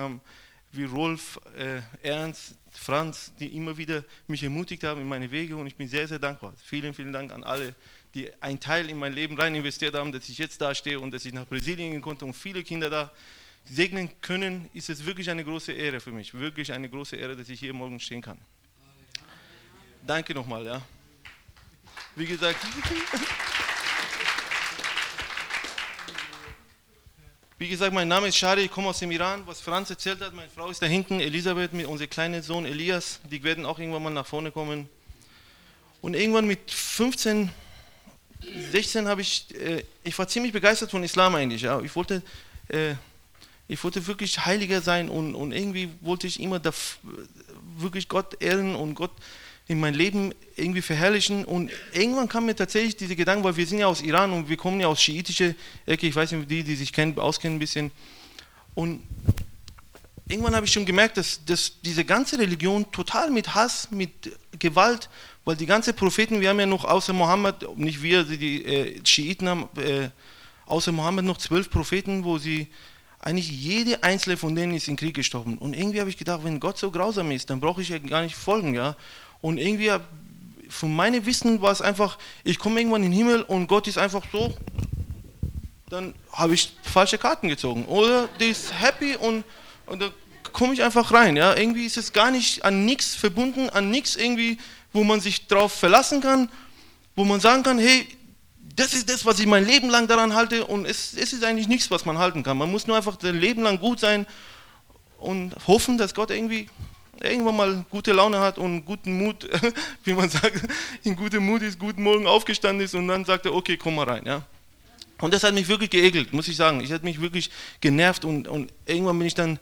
haben, wie Rolf, äh, Ernst, Franz, die immer wieder mich ermutigt haben in meine Wege und ich bin sehr, sehr dankbar. Vielen, vielen Dank an alle, die einen Teil in mein Leben rein investiert haben, dass ich jetzt da stehe und dass ich nach Brasilien gehen konnte und viele Kinder da segnen können, ist es wirklich eine große Ehre für mich. Wirklich eine große Ehre, dass ich hier morgen stehen kann. Danke nochmal, ja. Wie gesagt. Wie gesagt, mein Name ist Shari, ich komme aus dem Iran. Was Franz erzählt hat, meine Frau ist da hinten, Elisabeth, mit unser kleiner Sohn Elias, die werden auch irgendwann mal nach vorne kommen. Und irgendwann mit 15, 16 habe ich, äh, ich war ziemlich begeistert von Islam eigentlich. Ja. Ich wollte, äh, ich wollte wirklich heiliger sein und, und irgendwie wollte ich immer wirklich Gott ehren und Gott in mein Leben irgendwie verherrlichen. Und irgendwann kam mir tatsächlich diese Gedanken, weil wir sind ja aus Iran und wir kommen ja aus schiitischer Ecke, ich weiß nicht, die, die sich kennen, auskennen ein bisschen. Und irgendwann habe ich schon gemerkt, dass, dass diese ganze Religion total mit Hass, mit Gewalt, weil die ganzen Propheten, wir haben ja noch außer Mohammed, nicht wir, die äh, Schiiten haben, äh, außer Mohammed noch zwölf Propheten, wo sie eigentlich jede einzelne von denen ist in Krieg gestorben. Und irgendwie habe ich gedacht, wenn Gott so grausam ist, dann brauche ich ja gar nicht folgen, ja. Und irgendwie, von meinem Wissen war es einfach, ich komme irgendwann in den Himmel und Gott ist einfach so, dann habe ich falsche Karten gezogen. Oder die ist happy und, und da komme ich einfach rein. Ja? Irgendwie ist es gar nicht an nichts verbunden, an nichts irgendwie, wo man sich drauf verlassen kann, wo man sagen kann, hey, das ist das, was ich mein Leben lang daran halte und es, es ist eigentlich nichts, was man halten kann. Man muss nur einfach sein Leben lang gut sein und hoffen, dass Gott irgendwie irgendwann mal gute Laune hat und guten Mut, wie man sagt, in gutem Mut ist, guten Morgen aufgestanden ist und dann sagt er, okay, komm mal rein. Ja. Und das hat mich wirklich geekelt, muss ich sagen. Ich hatte mich wirklich genervt und, und irgendwann bin ich dann,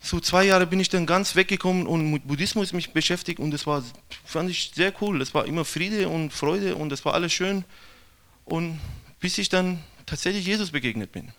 so zwei Jahre bin ich dann ganz weggekommen und mit Buddhismus mich beschäftigt und das war, fand ich sehr cool. Das war immer Friede und Freude und das war alles schön. Und bis ich dann tatsächlich Jesus begegnet bin.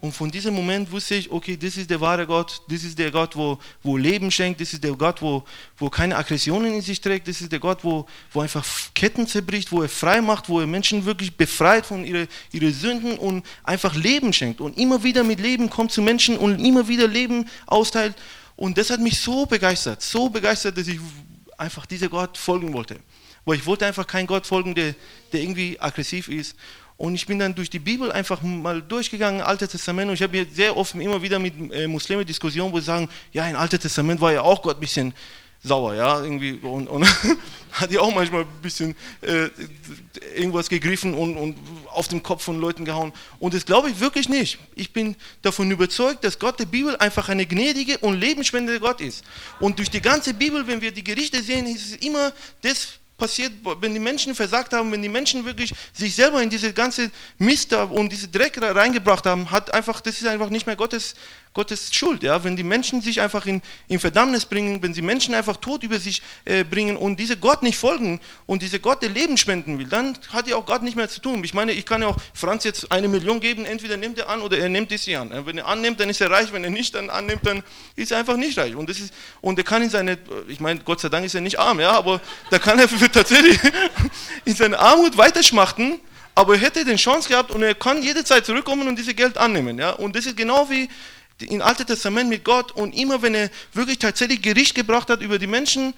Und von diesem Moment wusste ich, okay, das ist der wahre Gott, das ist der Gott, wo, wo Leben schenkt, das ist der Gott, wo, wo keine Aggressionen in sich trägt, das ist der Gott, wo, wo einfach Ketten zerbricht, wo er frei macht, wo er Menschen wirklich befreit von ihren ihre Sünden und einfach Leben schenkt. Und immer wieder mit Leben kommt zu Menschen und immer wieder Leben austeilt. Und das hat mich so begeistert, so begeistert, dass ich einfach dieser Gott folgen wollte. Weil ich wollte einfach keinen Gott folgen, der, der irgendwie aggressiv ist und ich bin dann durch die Bibel einfach mal durchgegangen, Altes Testament. Und ich habe sehr oft immer wieder mit äh, Muslimen Diskussionen, wo sie sagen, ja, im Alten Testament war ja auch Gott ein bisschen sauer, ja, irgendwie. Und, und hat ja auch manchmal ein bisschen äh, irgendwas gegriffen und, und auf den Kopf von Leuten gehauen. Und das glaube ich wirklich nicht. Ich bin davon überzeugt, dass Gott der Bibel einfach eine gnädige und lebensspendende Gott ist. Und durch die ganze Bibel, wenn wir die Gerichte sehen, ist es immer das passiert, wenn die Menschen versagt haben, wenn die Menschen wirklich sich selber in diese ganze Mist und diese Dreck reingebracht haben, hat einfach, das ist einfach nicht mehr Gottes, Gottes Schuld. Ja? Wenn die Menschen sich einfach in, in Verdammnis bringen, wenn sie Menschen einfach Tod über sich äh, bringen und diese Gott nicht folgen und diese Gott der Leben spenden will, dann hat ja auch Gott nicht mehr zu tun. Ich meine, ich kann ja auch Franz jetzt eine Million geben, entweder nimmt er an oder er nimmt es sie an. Wenn er annimmt, dann ist er reich, wenn er nicht dann annimmt, dann ist er einfach nicht reich. Und, das ist, und er kann in seine, ich meine, Gott sei Dank ist er nicht arm, ja, aber da kann er tatsächlich in seine Armut weiterschmachten aber er hätte den Chance gehabt und er kann jederzeit zurückkommen und dieses Geld annehmen. Ja? Und das ist genau wie im Alten Testament mit Gott und immer wenn er wirklich tatsächlich Gericht gebracht hat über die Menschen,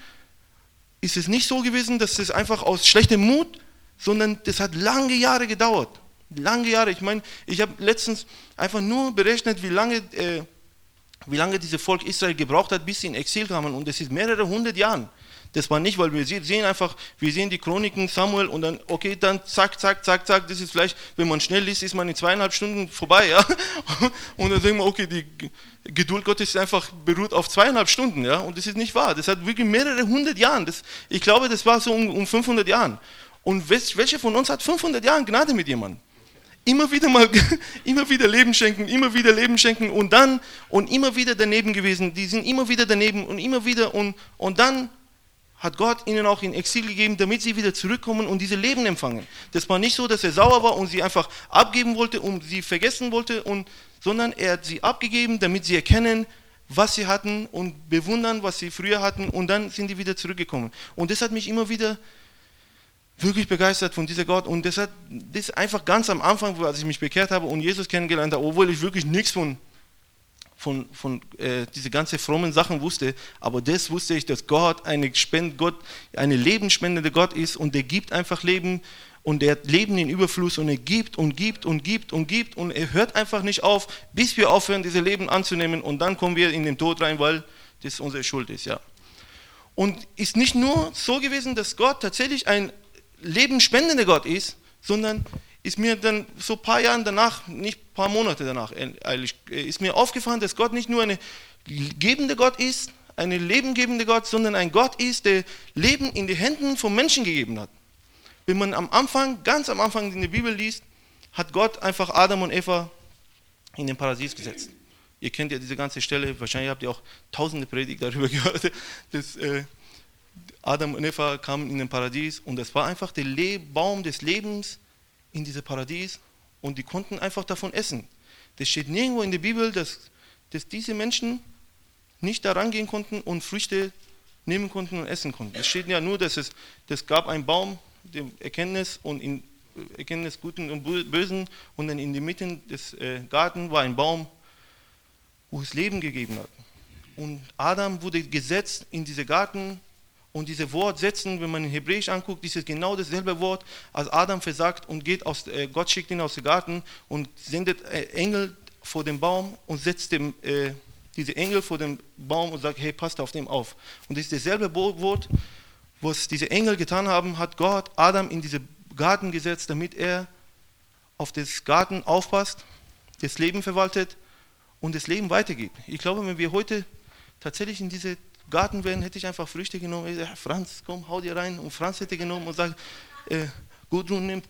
ist es nicht so gewesen, dass es einfach aus schlechtem Mut, sondern das hat lange Jahre gedauert. Lange Jahre. Ich meine, ich habe letztens einfach nur berechnet, wie lange, äh, wie lange dieses Volk Israel gebraucht hat, bis sie in Exil kamen. Und das ist mehrere hundert Jahre. Das war nicht, weil wir sehen einfach, wir sehen die Chroniken Samuel und dann, okay, dann zack, zack, zack, zack, das ist vielleicht, wenn man schnell liest, ist man in zweieinhalb Stunden vorbei, ja. Und dann denken wir, okay, die Geduld Gottes ist einfach beruht auf zweieinhalb Stunden, ja. Und das ist nicht wahr. Das hat wirklich mehrere hundert Jahre. Das, ich glaube, das war so um, um 500 Jahren. Und welche von uns hat 500 Jahre Gnade mit jemandem? immer wieder mal, immer wieder Leben schenken, immer wieder Leben schenken und dann und immer wieder daneben gewesen. Die sind immer wieder daneben und immer wieder und, und dann hat Gott ihnen auch in Exil gegeben, damit sie wieder zurückkommen und diese Leben empfangen. Das war nicht so, dass er sauer war und sie einfach abgeben wollte und sie vergessen wollte, und, sondern er hat sie abgegeben, damit sie erkennen, was sie hatten und bewundern, was sie früher hatten und dann sind die wieder zurückgekommen. Und das hat mich immer wieder wirklich begeistert von dieser Gott und das hat das einfach ganz am Anfang, als ich mich bekehrt habe und Jesus kennengelernt habe, obwohl ich wirklich nichts von von, von äh, diese ganzen frommen Sachen wusste, aber das wusste ich, dass Gott, eine Spend, Gott eine lebensspendende Gott ist und der gibt einfach Leben und der hat Leben in Überfluss und er gibt und gibt und gibt und gibt und er hört einfach nicht auf, bis wir aufhören, diese Leben anzunehmen und dann kommen wir in den Tod rein, weil das unsere Schuld ist, ja. Und ist nicht nur so gewesen, dass Gott tatsächlich ein lebensspendender Gott ist, sondern ist mir dann so ein paar Jahre danach, nicht ein paar Monate danach, eigentlich, ist mir aufgefallen, dass Gott nicht nur eine gebende Gott ist, eine lebengebende Gott, sondern ein Gott ist, der Leben in die Hände von Menschen gegeben hat. Wenn man am Anfang, ganz am Anfang in der Bibel liest, hat Gott einfach Adam und Eva in den Paradies gesetzt. Ihr kennt ja diese ganze Stelle, wahrscheinlich habt ihr auch tausende Predigt darüber gehört, dass äh, Adam und Eva kamen in den Paradies und das war einfach der Baum des Lebens in diesem Paradies und die konnten einfach davon essen. Das steht nirgendwo in der Bibel, dass, dass diese Menschen nicht da rangehen konnten und Früchte nehmen konnten und essen konnten. Es steht ja nur, dass es das gab einen Baum, der Erkenntnis und in Erkenntnis Guten und Bösen und dann in der Mitte des äh, Garten war ein Baum, wo es Leben gegeben hat. Und Adam wurde gesetzt in diese Garten und diese Wort setzen, wenn man in Hebräisch anguckt, ist es genau dasselbe Wort, als Adam versagt und geht aus, äh, Gott schickt ihn aus dem Garten und sendet äh, Engel vor dem Baum und setzt dem, äh, diese Engel vor dem Baum und sagt, hey, passt auf dem auf. Und das ist dasselbe Wort, was diese Engel getan haben, hat Gott Adam in diese Garten gesetzt, damit er auf das Garten aufpasst, das Leben verwaltet und das Leben weitergibt. Ich glaube, wenn wir heute tatsächlich in diese Garten wären, hätte ich einfach Früchte genommen. Ich sage, Franz, komm, hau dir rein. Und Franz hätte genommen und sagt, äh, Gudrun, nimm,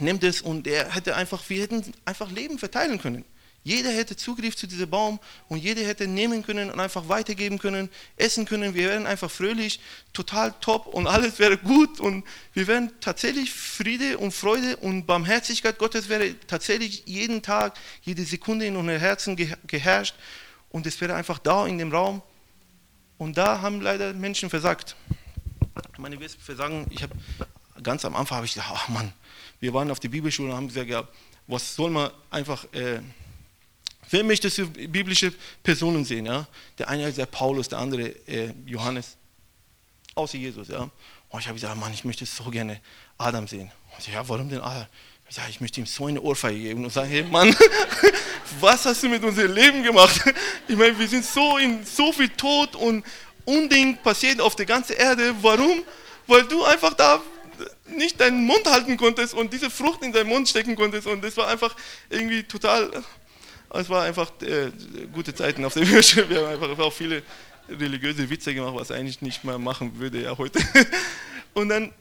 nimm das. Und er hätte einfach, wir hätten einfach Leben verteilen können. Jeder hätte Zugriff zu diesem Baum und jeder hätte nehmen können und einfach weitergeben können, essen können. Wir wären einfach fröhlich, total top und alles wäre gut und wir wären tatsächlich Friede und Freude und Barmherzigkeit Gottes wäre tatsächlich jeden Tag, jede Sekunde in unserem Herzen geherrscht und es wäre einfach da in dem Raum. Und da haben leider Menschen versagt. Meine Versagen, ich habe ganz am Anfang habe ich gedacht, ach Mann, wir waren auf der Bibelschule und haben gesagt, ja, was soll man einfach, äh, wer möchte so biblische Personen sehen? Ja? Der eine ist der Paulus, der andere äh, Johannes, außer Jesus. Ja? Und ich habe gesagt, Mann, ich möchte so gerne Adam sehen. Und ich, ja, warum denn Adam? Sage, ich möchte ihm so eine Ohrfeige geben und sagen, hey Mann, was hast du mit unserem Leben gemacht? Ich meine, wir sind so in so viel Tod und Unding passiert auf der ganzen Erde. Warum? Weil du einfach da nicht deinen Mund halten konntest und diese Frucht in deinen Mund stecken konntest und das war einfach irgendwie total, es war einfach äh, gute Zeiten auf der Bühne. Wir haben einfach auch viele religiöse Witze gemacht, was eigentlich nicht mehr machen würde ja heute. Und dann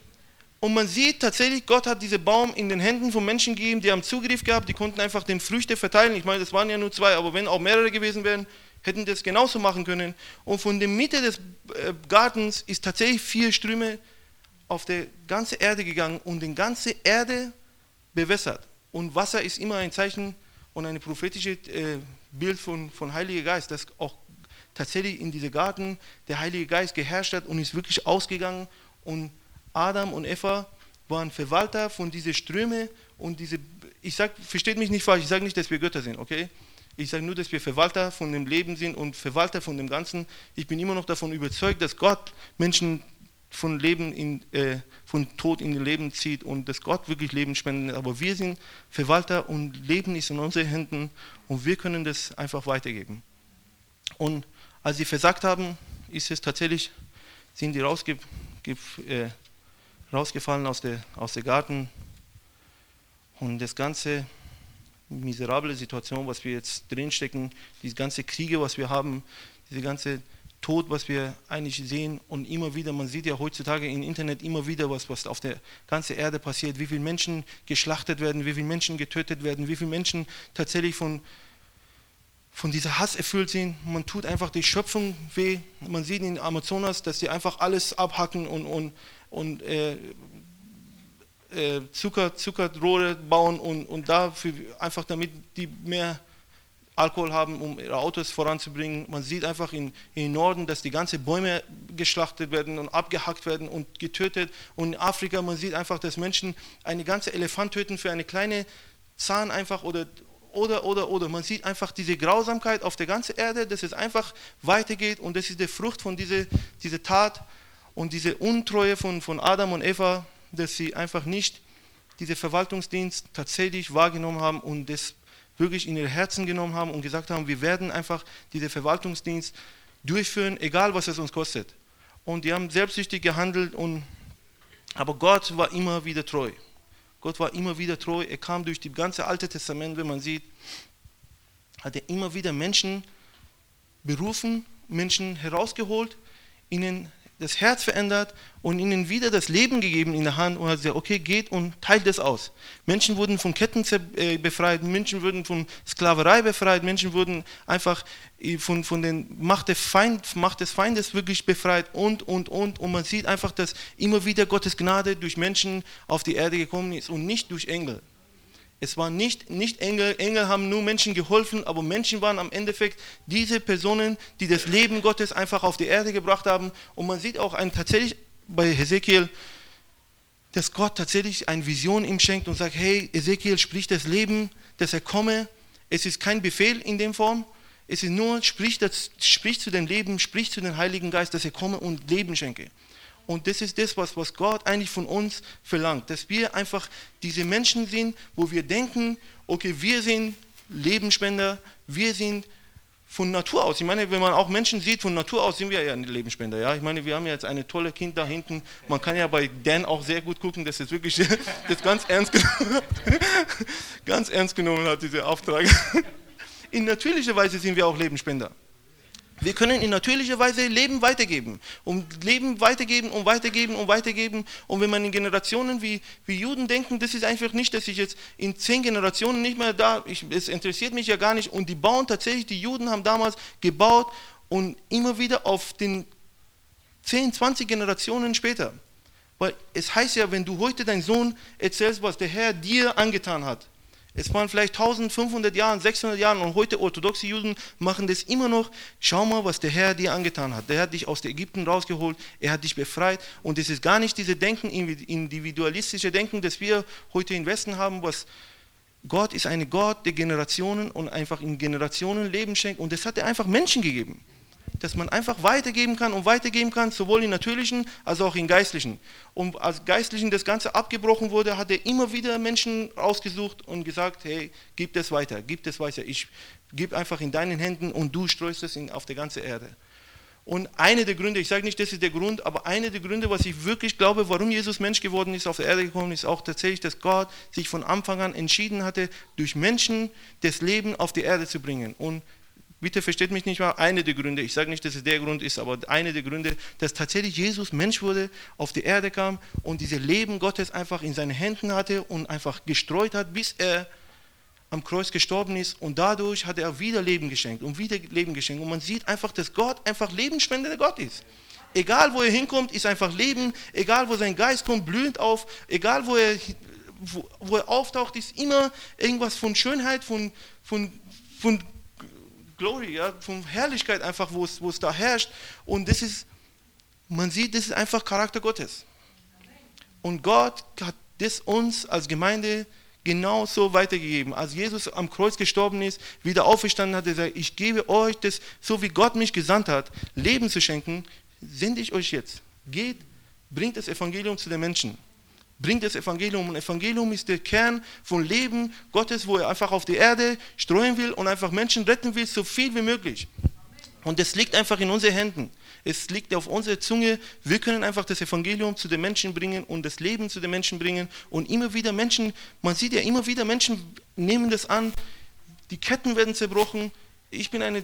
und man sieht tatsächlich, Gott hat diesen Baum in den Händen von Menschen gegeben, die haben Zugriff gehabt, die konnten einfach den Früchte verteilen. Ich meine, das waren ja nur zwei, aber wenn auch mehrere gewesen wären, hätten das genauso machen können. Und von der Mitte des äh, Gartens ist tatsächlich vier Ströme auf die ganze Erde gegangen und die ganze Erde bewässert. Und Wasser ist immer ein Zeichen und ein prophetisches äh, Bild von, von Heiliger Geist, dass auch tatsächlich in diesem Garten der Heilige Geist geherrscht hat und ist wirklich ausgegangen und Adam und Eva waren Verwalter von diesen Strömen und diese, ich sage, versteht mich nicht falsch, ich sage nicht, dass wir Götter sind, okay? Ich sage nur, dass wir Verwalter von dem Leben sind und Verwalter von dem Ganzen. Ich bin immer noch davon überzeugt, dass Gott Menschen von Leben in, äh, von Tod in Leben zieht und dass Gott wirklich Leben spendet. Aber wir sind Verwalter und Leben ist in unseren Händen und wir können das einfach weitergeben. Und als sie versagt haben, ist es tatsächlich, sind die rausge, äh, rausgefallen aus der, aus der Garten. Und das ganze miserable Situation, was wir jetzt drinstecken, diese ganze Kriege, was wir haben, diese ganze Tod, was wir eigentlich sehen und immer wieder, man sieht ja heutzutage im Internet immer wieder, was, was auf der ganzen Erde passiert, wie viele Menschen geschlachtet werden, wie viele Menschen getötet werden, wie viele Menschen tatsächlich von, von dieser Hass erfüllt sind. Man tut einfach die Schöpfung weh. Man sieht in Amazonas, dass sie einfach alles abhacken und, und und äh, äh, Zucker, Zuckerrohre bauen und, und dafür einfach damit die mehr Alkohol haben, um ihre Autos voranzubringen. Man sieht einfach in, in Norden, dass die ganzen Bäume geschlachtet werden und abgehackt werden und getötet. Und in Afrika, man sieht einfach, dass Menschen eine ganze Elefant töten für eine kleine Zahn einfach oder oder, oder, oder. Man sieht einfach diese Grausamkeit auf der ganzen Erde, dass es einfach weitergeht und das ist die Frucht von dieser, dieser Tat und diese Untreue von, von Adam und Eva, dass sie einfach nicht diesen Verwaltungsdienst tatsächlich wahrgenommen haben und das wirklich in ihr Herzen genommen haben und gesagt haben, wir werden einfach diesen Verwaltungsdienst durchführen, egal was es uns kostet. Und die haben selbstsüchtig gehandelt, und, aber Gott war immer wieder treu. Gott war immer wieder treu. Er kam durch das ganze Alte Testament, wenn man sieht, hat er immer wieder Menschen berufen, Menschen herausgeholt, ihnen das Herz verändert und ihnen wieder das Leben gegeben in der Hand und hat gesagt, okay, geht und teilt das aus. Menschen wurden von Ketten äh, befreit, Menschen wurden von Sklaverei befreit, Menschen wurden einfach äh, von, von den Macht, der Feind, Macht des Feindes wirklich befreit und, und, und. Und man sieht einfach, dass immer wieder Gottes Gnade durch Menschen auf die Erde gekommen ist und nicht durch Engel. Es waren nicht, nicht Engel, Engel haben nur Menschen geholfen, aber Menschen waren am Endeffekt diese Personen, die das Leben Gottes einfach auf die Erde gebracht haben. Und man sieht auch ein, tatsächlich bei Hesekiel, dass Gott tatsächlich eine Vision ihm schenkt und sagt, hey, Ezekiel spricht das Leben, dass er komme. Es ist kein Befehl in dem Form, es ist nur, spricht, das, spricht zu dem Leben, spricht zu dem Heiligen Geist, dass er komme und Leben schenke. Und das ist das, was, was Gott eigentlich von uns verlangt, dass wir einfach diese Menschen sind, wo wir denken, okay, wir sind Lebensspender, wir sind von Natur aus. Ich meine, wenn man auch Menschen sieht, von Natur aus sind wir ja Lebensspender. Ja? Ich meine, wir haben ja jetzt eine tolle Kind da hinten. Man kann ja bei Dan auch sehr gut gucken, dass es wirklich das ganz ernst genommen hat. ganz ernst genommen hat, diese Auftrag. In natürlicher Weise sind wir auch Lebensspender. Wir können in natürlicher Weise Leben weitergeben. Und Leben weitergeben und weitergeben und weitergeben. Und wenn man in Generationen wie, wie Juden denken, das ist einfach nicht, dass ich jetzt in zehn Generationen nicht mehr da, ich, es interessiert mich ja gar nicht. Und die bauen tatsächlich, die Juden haben damals gebaut und immer wieder auf den 10, 20 Generationen später. Weil es heißt ja, wenn du heute deinen Sohn erzählst, was der Herr dir angetan hat, es waren vielleicht 1500 Jahre, 600 Jahre und heute orthodoxe Juden machen das immer noch. Schau mal, was der Herr dir angetan hat. Der hat dich aus Ägypten rausgeholt, er hat dich befreit. Und es ist gar nicht dieses Denken, individualistische Denken, das wir heute im Westen haben, was Gott ist ein Gott der Generationen und einfach in Generationen Leben schenkt. Und das hat er einfach Menschen gegeben dass man einfach weitergeben kann und weitergeben kann, sowohl in natürlichen als auch in geistlichen. Und als Geistlichen das Ganze abgebrochen wurde, hat er immer wieder Menschen ausgesucht und gesagt, hey, gib das weiter, gib das weiter. Ich gebe einfach in deinen Händen und du streust es auf der ganzen Erde. Und einer der Gründe, ich sage nicht, das ist der Grund, aber einer der Gründe, was ich wirklich glaube, warum Jesus Mensch geworden ist, auf der Erde gekommen ist, auch tatsächlich, dass Gott sich von Anfang an entschieden hatte, durch Menschen das Leben auf die Erde zu bringen. Und Bitte versteht mich nicht mal, eine der Gründe, ich sage nicht, dass es der Grund ist, aber eine der Gründe, dass tatsächlich Jesus Mensch wurde, auf die Erde kam und dieses Leben Gottes einfach in seinen Händen hatte und einfach gestreut hat, bis er am Kreuz gestorben ist. Und dadurch hat er wieder Leben geschenkt und wieder Leben geschenkt. Und man sieht einfach, dass Gott einfach lebensspendender Gott ist. Egal wo er hinkommt, ist einfach Leben, egal wo sein Geist kommt, blühend auf, egal wo er, wo, wo er auftaucht, ist immer irgendwas von Schönheit, von, von, von Glory, ja, von Herrlichkeit einfach, wo es, wo es da herrscht. Und das ist, man sieht, das ist einfach Charakter Gottes. Und Gott hat das uns als Gemeinde genauso weitergegeben. Als Jesus am Kreuz gestorben ist, wieder auferstanden hat, er gesagt, ich gebe euch das, so wie Gott mich gesandt hat, Leben zu schenken, sende ich euch jetzt. Geht, bringt das Evangelium zu den Menschen bringt das Evangelium. Und Evangelium ist der Kern von Leben Gottes, wo er einfach auf die Erde streuen will und einfach Menschen retten will, so viel wie möglich. Und das liegt einfach in unseren Händen. Es liegt auf unserer Zunge. Wir können einfach das Evangelium zu den Menschen bringen und das Leben zu den Menschen bringen. Und immer wieder Menschen, man sieht ja immer wieder Menschen nehmen das an. Die Ketten werden zerbrochen. Ich bin eine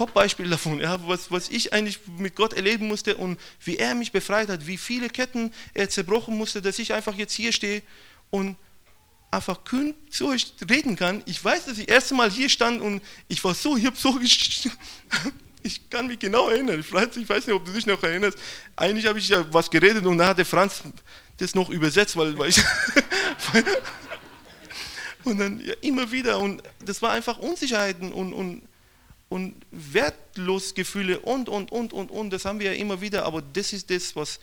Top-Beispiel davon, ja, was, was ich eigentlich mit Gott erleben musste und wie er mich befreit hat, wie viele Ketten er zerbrochen musste, dass ich einfach jetzt hier stehe und einfach kühn zu euch reden kann. Ich weiß, dass ich das erste Mal hier stand und ich war so, ich habe so, ich kann mich genau erinnern. Weiß, ich weiß nicht, ob du dich noch erinnerst. Eigentlich habe ich ja was geredet und da hatte Franz das noch übersetzt, weil, weil ich und dann ja, immer wieder und das war einfach Unsicherheiten und, und und Wertlosgefühle und, und, und, und, und, das haben wir ja immer wieder, aber das ist das, was,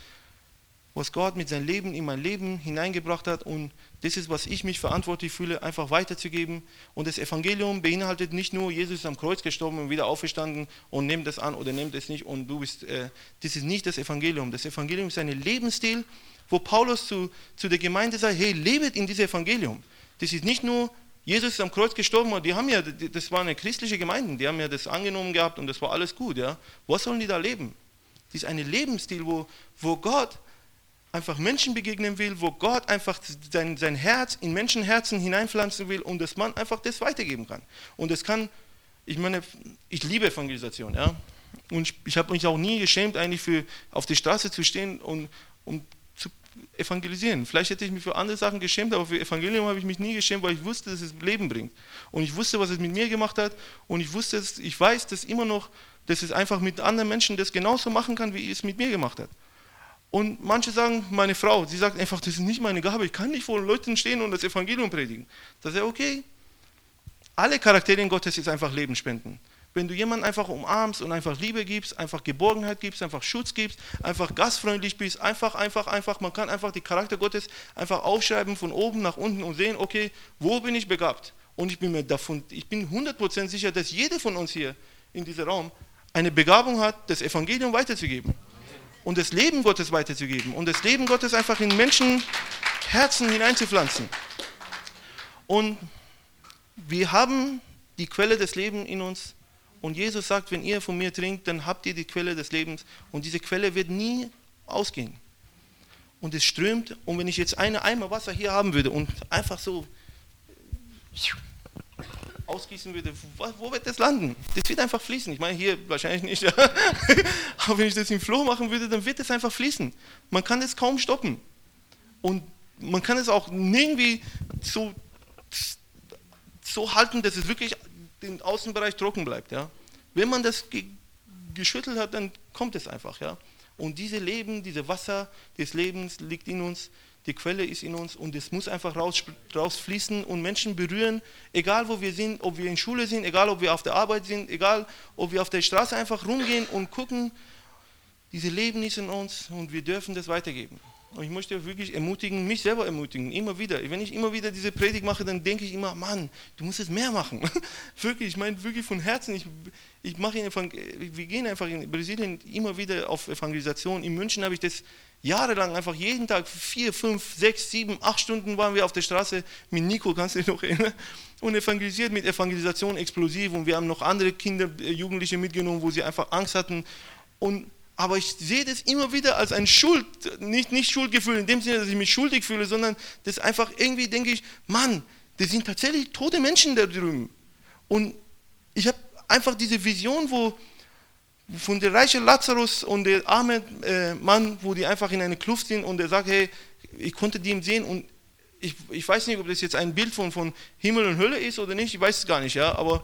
was Gott mit seinem Leben in mein Leben hineingebracht hat und das ist, was ich mich verantwortlich fühle, einfach weiterzugeben. Und das Evangelium beinhaltet nicht nur, Jesus ist am Kreuz gestorben und wieder auferstanden und nehmt das an oder nehmt es nicht und du bist, äh, das ist nicht das Evangelium. Das Evangelium ist ein Lebensstil, wo Paulus zu, zu der Gemeinde sagt, hey, lebet in diesem Evangelium. Das ist nicht nur, Jesus ist am Kreuz gestorben und die haben ja, das waren eine christliche Gemeinden, die haben ja das angenommen gehabt und das war alles gut. Ja. Was sollen die da leben? Das ist ein Lebensstil, wo, wo Gott einfach Menschen begegnen will, wo Gott einfach sein, sein Herz in Menschenherzen hineinpflanzen will und dass man einfach das weitergeben kann. Und das kann, ich meine, ich liebe Evangelisation, ja. Und ich, ich habe mich auch nie geschämt, eigentlich für auf die Straße zu stehen und zu evangelisieren. Vielleicht hätte ich mich für andere Sachen geschämt, aber für Evangelium habe ich mich nie geschämt, weil ich wusste, dass es Leben bringt. Und ich wusste, was es mit mir gemacht hat. Und ich wusste, ich weiß, dass immer noch, dass es einfach mit anderen Menschen das genauso machen kann, wie es mit mir gemacht hat. Und manche sagen, meine Frau, sie sagt einfach, das ist nicht meine Gabe, ich kann nicht vor Leuten stehen und das Evangelium predigen. Das ist ja okay. Alle Charakterien Gottes ist einfach Leben spenden. Wenn du jemanden einfach umarmst und einfach Liebe gibst, einfach Geborgenheit gibst, einfach Schutz gibst, einfach gastfreundlich bist, einfach, einfach, einfach, man kann einfach die Charakter Gottes einfach aufschreiben von oben nach unten und sehen, okay, wo bin ich begabt? Und ich bin mir davon, ich bin 100% sicher, dass jeder von uns hier in diesem Raum eine Begabung hat, das Evangelium weiterzugeben und das Leben Gottes weiterzugeben und das Leben Gottes einfach in Menschen Herzen hineinzupflanzen. Und wir haben die Quelle des Lebens in uns und Jesus sagt, wenn ihr von mir trinkt, dann habt ihr die Quelle des Lebens und diese Quelle wird nie ausgehen. Und es strömt und wenn ich jetzt eine Eimer Wasser hier haben würde und einfach so ausgießen würde, wo wird das landen? Das wird einfach fließen. Ich meine, hier wahrscheinlich nicht, ja. aber wenn ich das im Floh machen würde, dann wird es einfach fließen. Man kann es kaum stoppen. Und man kann es auch irgendwie so, so halten, dass es wirklich den Außenbereich trocken bleibt. Ja. Wenn man das ge geschüttelt hat, dann kommt es einfach. Ja. Und diese Leben, diese Wasser des Lebens liegt in uns die Quelle ist in uns und es muss einfach raus, rausfließen und Menschen berühren, egal wo wir sind, ob wir in Schule sind, egal ob wir auf der Arbeit sind, egal ob wir auf der Straße einfach rumgehen und gucken, diese Leben ist in uns und wir dürfen das weitergeben. Und ich möchte wirklich ermutigen, mich selber ermutigen, immer wieder. Wenn ich immer wieder diese Predigt mache, dann denke ich immer, Mann, du musst es mehr machen. wirklich, ich meine wirklich von Herzen. Ich, ich mache wir gehen einfach in Brasilien immer wieder auf Evangelisation. In München habe ich das jahrelang einfach jeden Tag vier, fünf, sechs, sieben, acht Stunden waren wir auf der Straße mit Nico, kannst du dich noch erinnern? Und evangelisiert mit Evangelisation explosiv. Und wir haben noch andere Kinder, äh, Jugendliche mitgenommen, wo sie einfach Angst hatten. Und aber ich sehe das immer wieder als ein Schuld, nicht, nicht Schuldgefühl in dem Sinne, dass ich mich schuldig fühle, sondern das einfach irgendwie denke ich, Mann, das sind tatsächlich tote Menschen da drüben. Und ich habe einfach diese Vision, wo von der reichen Lazarus und der arme äh, Mann, wo die einfach in eine Kluft sind und er sagt, hey, ich konnte die sehen und ich, ich weiß nicht, ob das jetzt ein Bild von, von Himmel und Hölle ist oder nicht, ich weiß es gar nicht, ja, aber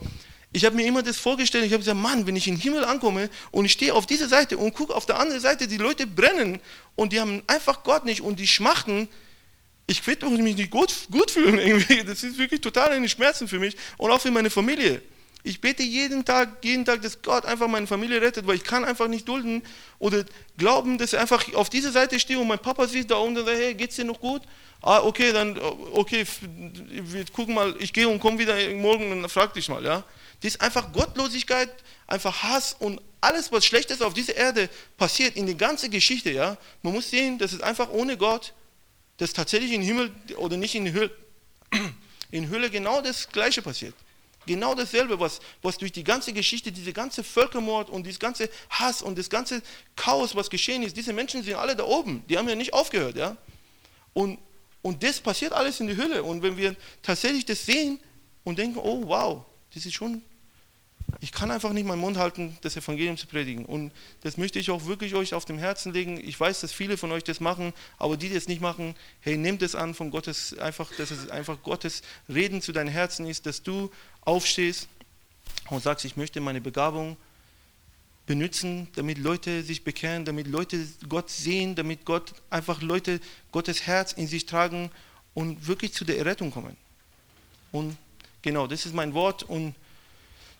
ich habe mir immer das vorgestellt, ich habe gesagt, Mann, wenn ich in den Himmel ankomme und ich stehe auf dieser Seite und gucke auf der anderen Seite, die Leute brennen und die haben einfach Gott nicht und die schmachten, ich werde mich nicht gut, gut fühlen irgendwie, das ist wirklich total eine Schmerzen für mich und auch für meine Familie. Ich bete jeden Tag, jeden Tag, dass Gott einfach meine Familie rettet, weil ich kann einfach nicht dulden oder glauben, dass ich einfach auf dieser Seite stehe und mein Papa sieht da unten und sagt, hey, geht's dir noch gut? Ah, okay, dann, okay, wir gucken mal, ich gehe und komme wieder morgen und frag dich mal, ja. Das ist einfach Gottlosigkeit, einfach Hass und alles, was Schlechtes auf dieser Erde passiert, in der ganzen Geschichte, ja. Man muss sehen, dass es einfach ohne Gott, dass tatsächlich im Himmel oder nicht in Hölle, in Hölle genau das Gleiche passiert. Genau dasselbe, was, was durch die ganze Geschichte, diese ganze Völkermord und dieses ganze Hass und das ganze Chaos, was geschehen ist, diese Menschen sind alle da oben, die haben ja nicht aufgehört. Ja? Und, und das passiert alles in der Hölle. Und wenn wir tatsächlich das sehen und denken, oh wow, das ist schon ich kann einfach nicht meinen Mund halten, das Evangelium zu predigen. Und das möchte ich auch wirklich euch auf dem Herzen legen. Ich weiß, dass viele von euch das machen, aber die, die das nicht machen, hey, nehmt es an von Gottes, einfach, dass es einfach Gottes Reden zu deinem Herzen ist, dass du aufstehst und sagst, ich möchte meine Begabung benutzen, damit Leute sich bekehren, damit Leute Gott sehen, damit Gott einfach Leute Gottes Herz in sich tragen und wirklich zu der Errettung kommen. Und genau, das ist mein Wort und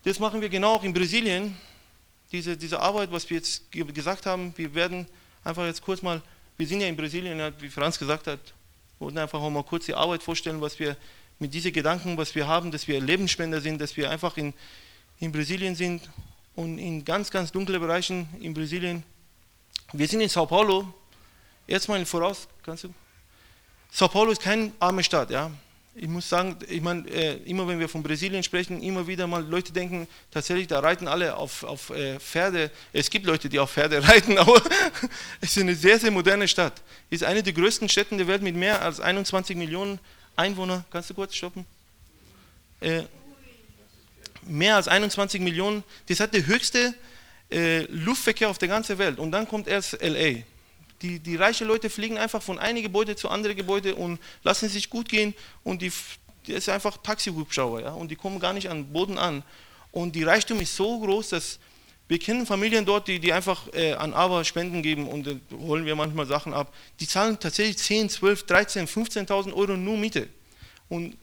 das machen wir genau auch in Brasilien. Diese, diese Arbeit, was wir jetzt gesagt haben, wir werden einfach jetzt kurz mal wir sind ja in Brasilien, wie Franz gesagt hat, wollten einfach auch mal kurz die Arbeit vorstellen, was wir mit diesen Gedanken, was wir haben, dass wir Lebensspender sind, dass wir einfach in, in Brasilien sind und in ganz, ganz dunklen Bereichen in Brasilien. Wir sind in Sao Paulo. Jetzt mal voraus, kannst du? Sao Paulo ist keine arme Stadt, ja. Ich muss sagen, ich meine, äh, immer wenn wir von Brasilien sprechen, immer wieder mal Leute denken, tatsächlich, da reiten alle auf, auf äh, Pferde. Es gibt Leute, die auf Pferde reiten, aber es ist eine sehr, sehr moderne Stadt. Ist eine der größten Städte der Welt mit mehr als 21 Millionen Einwohnern. Kannst du kurz stoppen? Äh, mehr als 21 Millionen. Das hat der höchste äh, Luftverkehr auf der ganzen Welt. Und dann kommt erst LA. Die, die reichen Leute fliegen einfach von einem Gebäude zu anderen Gebäude und lassen sich gut gehen und die, die ist einfach Taxi-Hubschrauber, ja, und die kommen gar nicht an den Boden an. Und die Reichtum ist so groß, dass wir kennen Familien dort, die, die einfach äh, an Aber Spenden geben und äh, holen wir manchmal Sachen ab. Die zahlen tatsächlich 10, 12, 13, 15.000 Euro nur Miete. Und,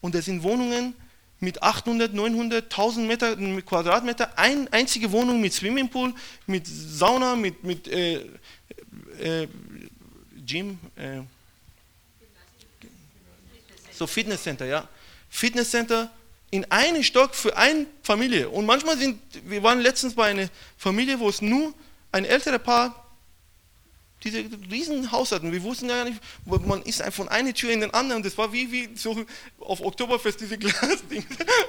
und das sind Wohnungen mit 800, 900, 1000 Meter, Quadratmeter, eine einzige Wohnung mit Swimmingpool, mit Sauna, mit, mit äh, äh, Gym, äh, so Fitnesscenter, ja. Fitnesscenter in einem Stock für eine Familie. Und manchmal sind, wir waren letztens bei einer Familie, wo es nur ein älteres Paar diese riesen Haus hatten. Wir wussten gar nicht, man ist einfach von einer Tür in den anderen. Das war wie, wie so auf Oktoberfest diese Glasding,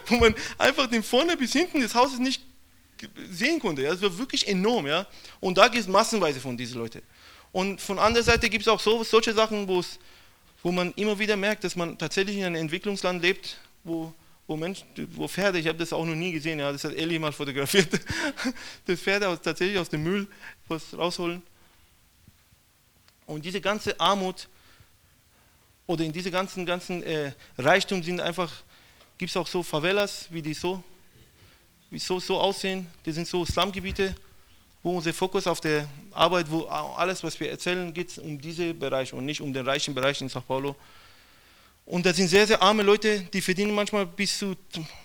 wo man einfach den vorne bis hinten des Hauses nicht sehen konnte. Ja. Das war wirklich enorm. Ja. Und da gibt es massenweise von diesen Leuten. Und von anderer Seite gibt es auch so, solche Sachen, wo man immer wieder merkt, dass man tatsächlich in einem Entwicklungsland lebt, wo, wo Menschen, wo Pferde, ich habe das auch noch nie gesehen, ja, das hat Ellie mal fotografiert, das Pferde aus, tatsächlich aus dem Müll was rausholen. Und diese ganze Armut oder in diese ganzen, ganzen äh, Reichtum sind einfach, gibt es auch so Favelas, wie die so, wie so, so aussehen, die sind so Slumgebiete wo unser Fokus auf der Arbeit, wo alles, was wir erzählen, geht um diese Bereiche und nicht um den reichen Bereich in Sao Paulo. Und das sind sehr, sehr arme Leute, die verdienen manchmal bis zu,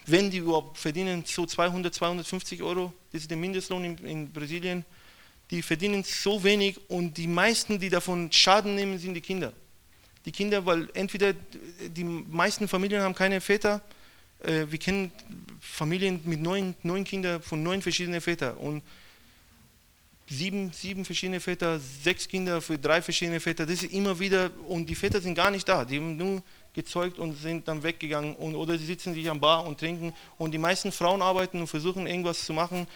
wenn die überhaupt verdienen, so 200, 250 Euro. Das ist der Mindestlohn in, in Brasilien. Die verdienen so wenig und die meisten, die davon Schaden nehmen, sind die Kinder. Die Kinder, weil entweder die meisten Familien haben keine Väter. Äh, wir kennen Familien mit neun, neun Kindern von neun verschiedenen Vätern. Und sieben, sieben verschiedene Väter, sechs Kinder für drei verschiedene Väter. Das ist immer wieder, und die Väter sind gar nicht da. Die haben nur gezeugt und sind dann weggegangen. Und, oder sie sitzen sich am Bar und trinken. Und die meisten Frauen arbeiten und versuchen irgendwas zu machen.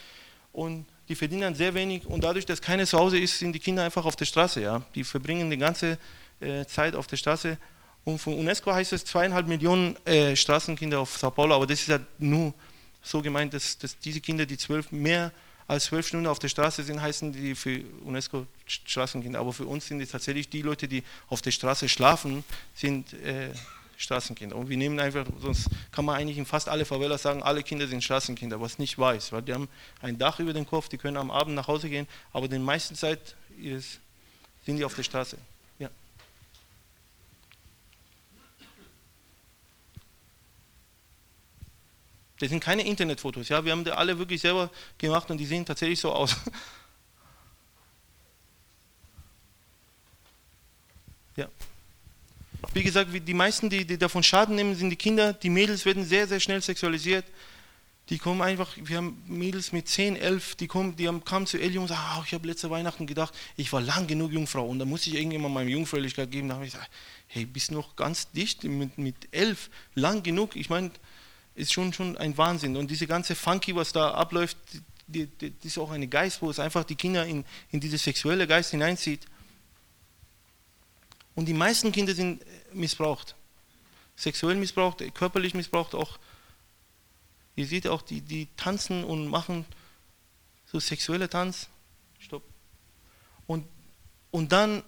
Und die verdienen dann sehr wenig. Und dadurch, dass keine zu Hause ist, sind die Kinder einfach auf der Straße. Ja? Die verbringen die ganze äh, Zeit auf der Straße. Und von UNESCO heißt es zweieinhalb Millionen äh, Straßenkinder auf Sao Paulo. Aber das ist ja nur so gemeint, dass, dass diese Kinder, die zwölf mehr als zwölf Stunden auf der Straße sind, heißen die für UNESCO Straßenkinder. Aber für uns sind es tatsächlich die Leute, die auf der Straße schlafen, sind äh, Straßenkinder. Und wir nehmen einfach, sonst kann man eigentlich in fast alle Favelas sagen, alle Kinder sind Straßenkinder, was nicht ist. Weil die haben ein Dach über dem Kopf, die können am Abend nach Hause gehen, aber die meiste Zeit ist, sind die auf der Straße. Das sind keine Internetfotos. Ja? Wir haben die alle wirklich selber gemacht und die sehen tatsächlich so aus. Ja. Wie gesagt, die meisten, die, die, davon Schaden nehmen, sind die Kinder. Die Mädels werden sehr, sehr schnell sexualisiert. Die kommen einfach, wir haben Mädels mit 10, 11, die, kommen, die haben, kamen zu Eli und sagen, oh, ich habe letzte Weihnachten gedacht, ich war lang genug Jungfrau und da muss ich irgendjemand meine Jungfräulichkeit geben. Da habe ich gesagt, hey, bist noch ganz dicht mit, mit 11, lang genug. Ich meine, ist schon, schon ein Wahnsinn. Und diese ganze Funky, was da abläuft, die, die, die ist auch ein Geist, wo es einfach die Kinder in, in diese sexuelle Geist hineinzieht. Und die meisten Kinder sind äh, missbraucht. Sexuell missbraucht, körperlich missbraucht auch. Ihr seht auch, die, die tanzen und machen so sexuelle Tanz. Stopp. Und, und dann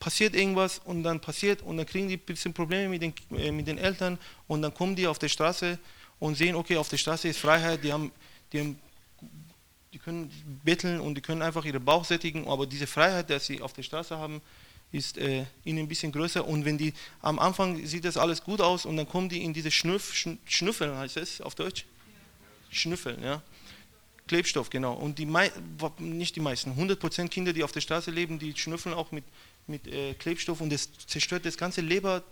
passiert irgendwas und dann passiert und dann kriegen die ein bisschen Probleme mit den, äh, mit den Eltern und dann kommen die auf der Straße und sehen, okay, auf der Straße ist Freiheit, die, haben, die, haben, die können betteln und die können einfach ihre Bauch sättigen, aber diese Freiheit, die sie auf der Straße haben, ist äh, ihnen ein bisschen größer und wenn die, am Anfang sieht das alles gut aus und dann kommen die in diese Schnüff, Schnüffeln, heißt es auf Deutsch? Schnüffeln, ja Klebstoff, genau. Und die nicht die meisten, 100% Kinder, die auf der Straße leben, die schnüffeln auch mit, mit äh, Klebstoff und das zerstört das ganze Leber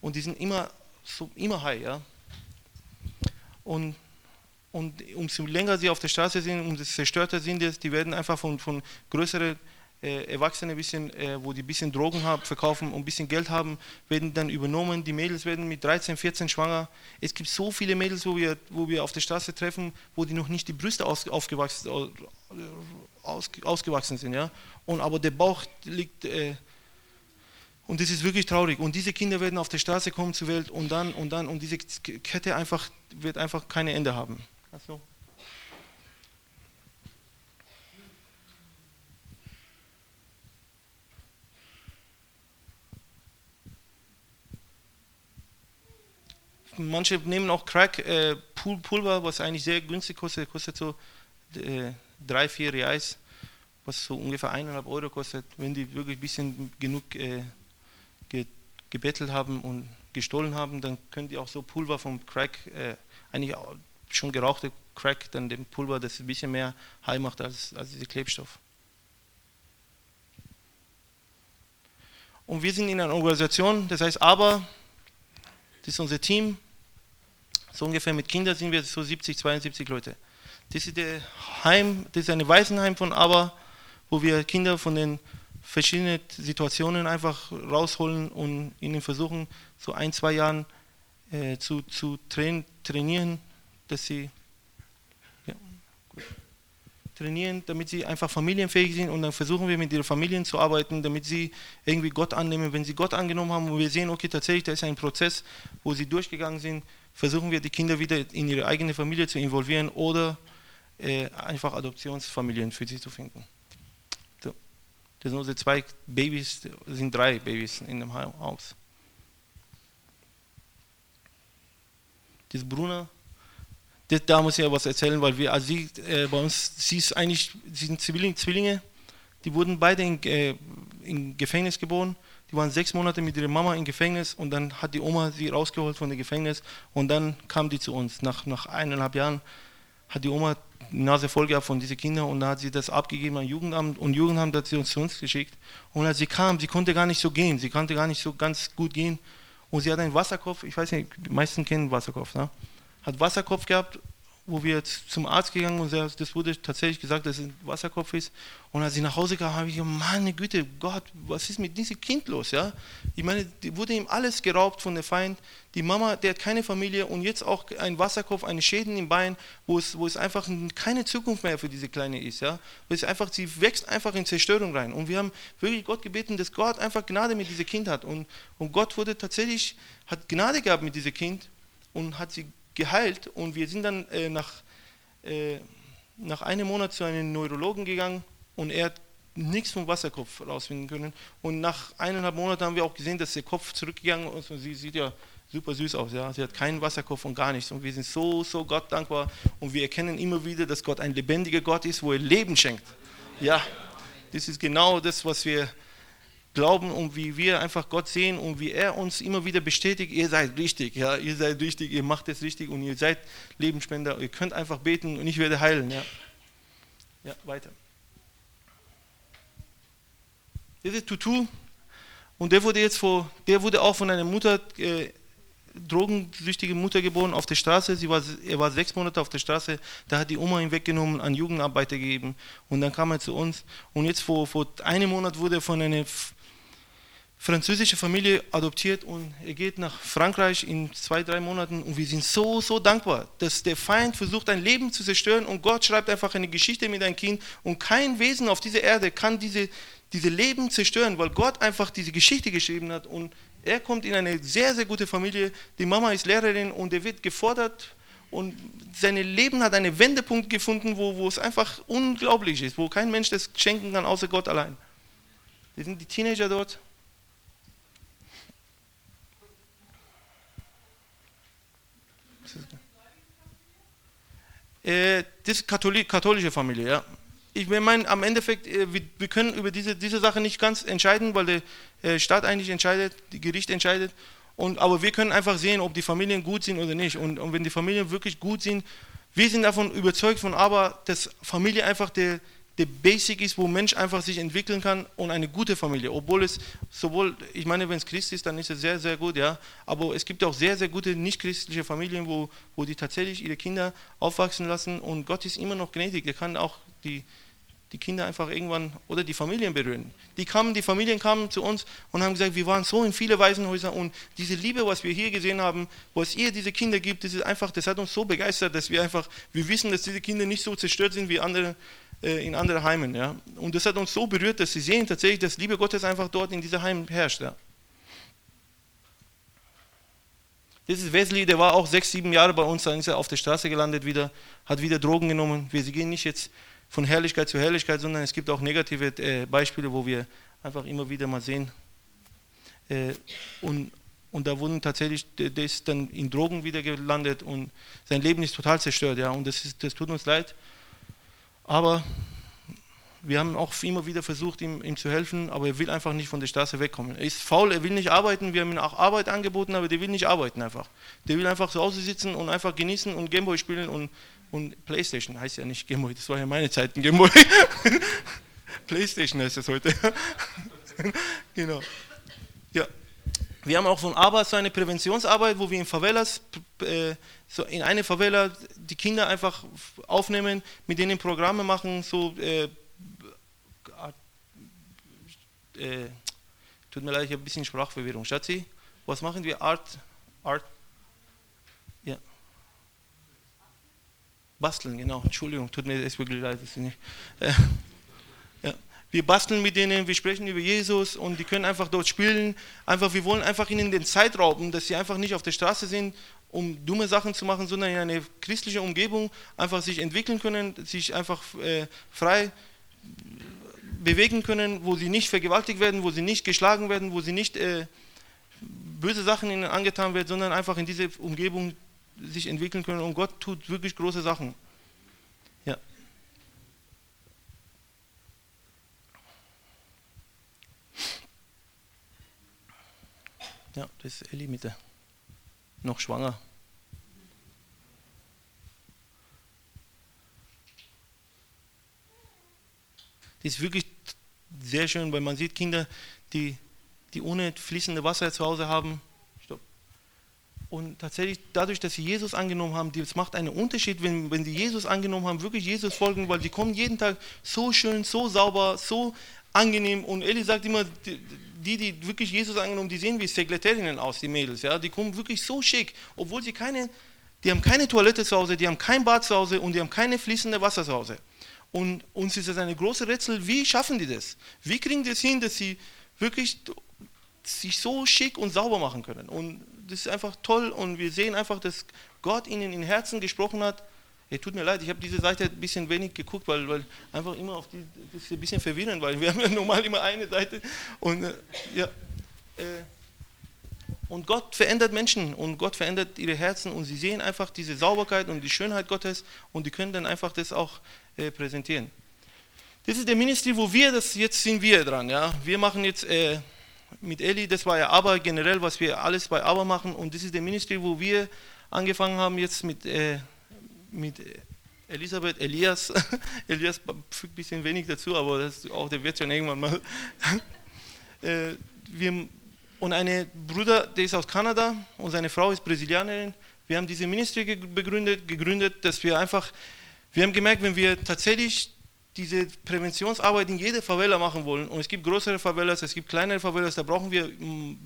und die sind immer, so, immer high, ja. Und, und umso länger sie auf der Straße sind, umso zerstörter sind es, die werden einfach von, von größeren äh, Erwachsene, bisschen, äh, wo die ein bisschen Drogen haben, verkaufen und ein bisschen Geld haben, werden dann übernommen. Die Mädels werden mit 13, 14 schwanger. Es gibt so viele Mädels, wo wir, wo wir auf der Straße treffen, wo die noch nicht die Brüste aus, aufgewachsen, aus, ausgewachsen sind. Ja? Und, aber der Bauch liegt... Äh, und das ist wirklich traurig. Und diese Kinder werden auf der Straße kommen zur Welt und dann und dann und diese Kette einfach wird einfach keine Ende haben. Also. manche nehmen auch Crack, äh, Pulver, was eigentlich sehr günstig kostet, kostet so äh, drei, vier Reais, was so ungefähr eineinhalb Euro kostet. Wenn die wirklich ein bisschen genug äh, ge gebettelt haben und gestohlen haben, dann können die auch so Pulver vom Crack, äh, eigentlich schon gerauchte Crack, dann dem Pulver, das ein bisschen mehr heil macht als, als dieser Klebstoff. Und wir sind in einer Organisation, das heißt aber, das ist unser Team. So ungefähr mit Kindern sind wir so 70, 72 Leute. Das ist, Heim, das ist ein Waisenheim von Aber, wo wir Kinder von den verschiedenen Situationen einfach rausholen und ihnen versuchen, so ein, zwei Jahren äh, zu, zu trainieren, dass sie trainieren, damit sie einfach familienfähig sind und dann versuchen wir mit ihren Familien zu arbeiten, damit sie irgendwie Gott annehmen. Wenn sie Gott angenommen haben und wir sehen, okay, tatsächlich, da ist ein Prozess, wo sie durchgegangen sind, versuchen wir die Kinder wieder in ihre eigene Familie zu involvieren oder äh, einfach Adoptionsfamilien für sie zu finden. So. Das sind unsere zwei Babys, sind drei Babys in dem Haus. Das Bruna das, da muss ich ja was erzählen, weil wir, also sie, äh, bei uns, sie ist eigentlich, sie sind Zwillinge, die wurden beide in, äh, im Gefängnis geboren. Die waren sechs Monate mit ihrer Mama im Gefängnis und dann hat die Oma sie rausgeholt von dem Gefängnis und dann kam die zu uns. Nach, nach eineinhalb Jahren hat die Oma die Nase voll gehabt von diesen Kindern und dann hat sie das abgegeben an Jugendamt und Jugendamt hat sie uns zu uns geschickt. Und als sie kam, sie konnte gar nicht so gehen, sie konnte gar nicht so ganz gut gehen und sie hat einen Wasserkopf, ich weiß nicht, die meisten kennen Wasserkopf, ne? hat Wasserkopf gehabt, wo wir jetzt zum Arzt gegangen und das wurde tatsächlich gesagt, dass es ein Wasserkopf ist. Und als ich nach Hause kam, habe ich gesagt, meine Güte, Gott, was ist mit diesem Kind los? Ja? Ich meine, wurde ihm alles geraubt von der Feind. Die Mama, der hat keine Familie und jetzt auch ein Wasserkopf, eine Schäden im Bein, wo es, wo es einfach keine Zukunft mehr für diese Kleine ist. Ja? Es einfach, sie wächst einfach in Zerstörung rein. Und wir haben wirklich Gott gebeten, dass Gott einfach Gnade mit diesem Kind hat. Und, und Gott wurde tatsächlich, hat Gnade gehabt mit diesem Kind und hat sie geheilt und wir sind dann äh, nach, äh, nach einem Monat zu einem Neurologen gegangen und er hat nichts vom Wasserkopf rausfinden können. Und nach eineinhalb Monaten haben wir auch gesehen, dass der Kopf zurückgegangen ist und sie sieht ja super süß aus. Ja? Sie hat keinen Wasserkopf und gar nichts. Und wir sind so, so Gott dankbar und wir erkennen immer wieder, dass Gott ein lebendiger Gott ist, wo er Leben schenkt. Ja, das ist genau das, was wir glauben und wie wir einfach Gott sehen und wie er uns immer wieder bestätigt, ihr seid richtig, ja, ihr seid richtig, ihr macht es richtig und ihr seid Lebensspender, ihr könnt einfach beten und ich werde heilen, ja. Ja, weiter. Ist Tutu und der wurde jetzt vor, der wurde auch von einer Mutter, äh, drogensüchtige Mutter geboren auf der Straße. Sie war, er war sechs Monate auf der Straße. Da hat die Oma ihn weggenommen, an Jugendarbeiter gegeben. Und dann kam er zu uns. Und jetzt vor, vor einem Monat wurde er von einer französische Familie adoptiert und er geht nach Frankreich in zwei, drei Monaten und wir sind so, so dankbar, dass der Feind versucht, ein Leben zu zerstören und Gott schreibt einfach eine Geschichte mit einem Kind und kein Wesen auf dieser Erde kann diese, diese Leben zerstören, weil Gott einfach diese Geschichte geschrieben hat und er kommt in eine sehr, sehr gute Familie. Die Mama ist Lehrerin und er wird gefordert und sein Leben hat einen Wendepunkt gefunden, wo, wo es einfach unglaublich ist, wo kein Mensch das schenken kann, außer Gott allein. Das sind die Teenager dort Äh, das ist Katholik, katholische Familie, ja. Ich meine, am Endeffekt, äh, wir, wir, können über diese, diese Sache nicht ganz entscheiden, weil der äh, Staat eigentlich entscheidet, die Gericht entscheidet. Und, aber wir können einfach sehen, ob die Familien gut sind oder nicht. Und, und wenn die Familien wirklich gut sind, Wir sind davon überzeugt von aber, dass Familie einfach der, der Basic ist, wo Mensch einfach sich entwickeln kann und eine gute Familie. Obwohl es sowohl, ich meine, wenn es Christ ist, dann ist es sehr, sehr gut, ja. Aber es gibt auch sehr, sehr gute nicht-christliche Familien, wo, wo die tatsächlich ihre Kinder aufwachsen lassen und Gott ist immer noch gnädig. Er kann auch die, die Kinder einfach irgendwann oder die Familien berühren. Die kamen, die Familien kamen zu uns und haben gesagt, wir waren so in viele Waisenhäuser und diese Liebe, was wir hier gesehen haben, was ihr diese Kinder gibt, das ist einfach, das hat uns so begeistert, dass wir einfach, wir wissen, dass diese Kinder nicht so zerstört sind wie andere äh, in anderen Heimen. Ja? Und das hat uns so berührt, dass sie sehen tatsächlich, dass Liebe Gottes einfach dort in dieser Heim herrscht. Ja? Das ist Wesley, der war auch sechs, sieben Jahre bei uns, dann ist er auf der Straße gelandet wieder, hat wieder Drogen genommen. Wir gehen nicht jetzt von Herrlichkeit zu Herrlichkeit, sondern es gibt auch negative äh, Beispiele, wo wir einfach immer wieder mal sehen. Äh, und, und da wurden tatsächlich, der ist dann in Drogen wieder gelandet und sein Leben ist total zerstört. Ja, und das, ist, das tut uns leid. Aber wir haben auch immer wieder versucht, ihm, ihm, zu helfen, aber er will einfach nicht von der Straße wegkommen. Er ist faul, er will nicht arbeiten. Wir haben ihm auch Arbeit angeboten, aber der will nicht arbeiten einfach. Der will einfach zu Hause sitzen und einfach genießen und Gameboy spielen und, und Playstation. Heißt ja nicht Gameboy, das war ja meine Zeit, ein Gameboy. Playstation heißt es heute. genau. Ja. Wir haben auch von Arbeit so eine Präventionsarbeit, wo wir in Favelas, äh, so in eine Favela die Kinder einfach aufnehmen, mit denen Programme machen, so äh, äh, tut mir leid, ich habe ein bisschen Sprachverwirrung. Schatzi, was machen wir? Art, Art, ja. Basteln, genau. Entschuldigung, tut mir das wirklich leid. Das nicht, äh, wir basteln mit denen, wir sprechen über Jesus und die können einfach dort spielen. Einfach, wir wollen einfach ihnen den Zeit rauben, dass sie einfach nicht auf der Straße sind, um dumme Sachen zu machen, sondern in eine christliche Umgebung einfach sich entwickeln können, sich einfach äh, frei bewegen können, wo sie nicht vergewaltigt werden, wo sie nicht geschlagen werden, wo sie nicht äh, böse Sachen ihnen angetan werden, sondern einfach in diese Umgebung sich entwickeln können. Und Gott tut wirklich große Sachen. Ja, das ist Elli mit der noch schwanger. Das ist wirklich sehr schön, weil man sieht Kinder, die, die ohne fließende Wasser zu Hause haben. Stopp. Und tatsächlich dadurch, dass sie Jesus angenommen haben, das macht einen Unterschied, wenn, wenn sie Jesus angenommen haben, wirklich Jesus folgen, weil die kommen jeden Tag so schön, so sauber, so angenehm. Und Eli sagt immer, die, die wirklich Jesus angenommen, die sehen wie Sekretärinnen aus, die Mädels, ja, die kommen wirklich so schick, obwohl sie keine, die haben keine Toilette zu Hause, die haben kein Bad zu Hause und die haben keine fließende Wasser zu Hause. Und uns ist es eine große Rätsel, wie schaffen die das? Wie kriegen die es hin, dass sie wirklich sich so schick und sauber machen können? Und das ist einfach toll und wir sehen einfach, dass Gott ihnen in Herzen gesprochen hat, Hey, tut mir leid, ich habe diese Seite ein bisschen wenig geguckt, weil, weil einfach immer auf die, das ist ein bisschen verwirrend, weil wir haben ja normal immer eine Seite und äh, ja, äh, und Gott verändert Menschen und Gott verändert ihre Herzen und sie sehen einfach diese Sauberkeit und die Schönheit Gottes und die können dann einfach das auch äh, präsentieren. Das ist der Ministry, wo wir das, jetzt sind wir dran, ja. Wir machen jetzt äh, mit Eli, das war ja aber generell, was wir alles bei aber machen und das ist der Ministry, wo wir angefangen haben jetzt mit äh, mit Elisabeth, Elias, Elias fügt ein bisschen wenig dazu, aber das, auch der wird schon irgendwann mal. Äh, wir, und ein Bruder, der ist aus Kanada und seine Frau ist Brasilianerin. Wir haben diese Ministry begründet, gegründet, dass wir einfach, wir haben gemerkt, wenn wir tatsächlich diese Präventionsarbeit in jeder Favela machen wollen, und es gibt größere Favelas, es gibt kleinere Favelas, da brauchen wir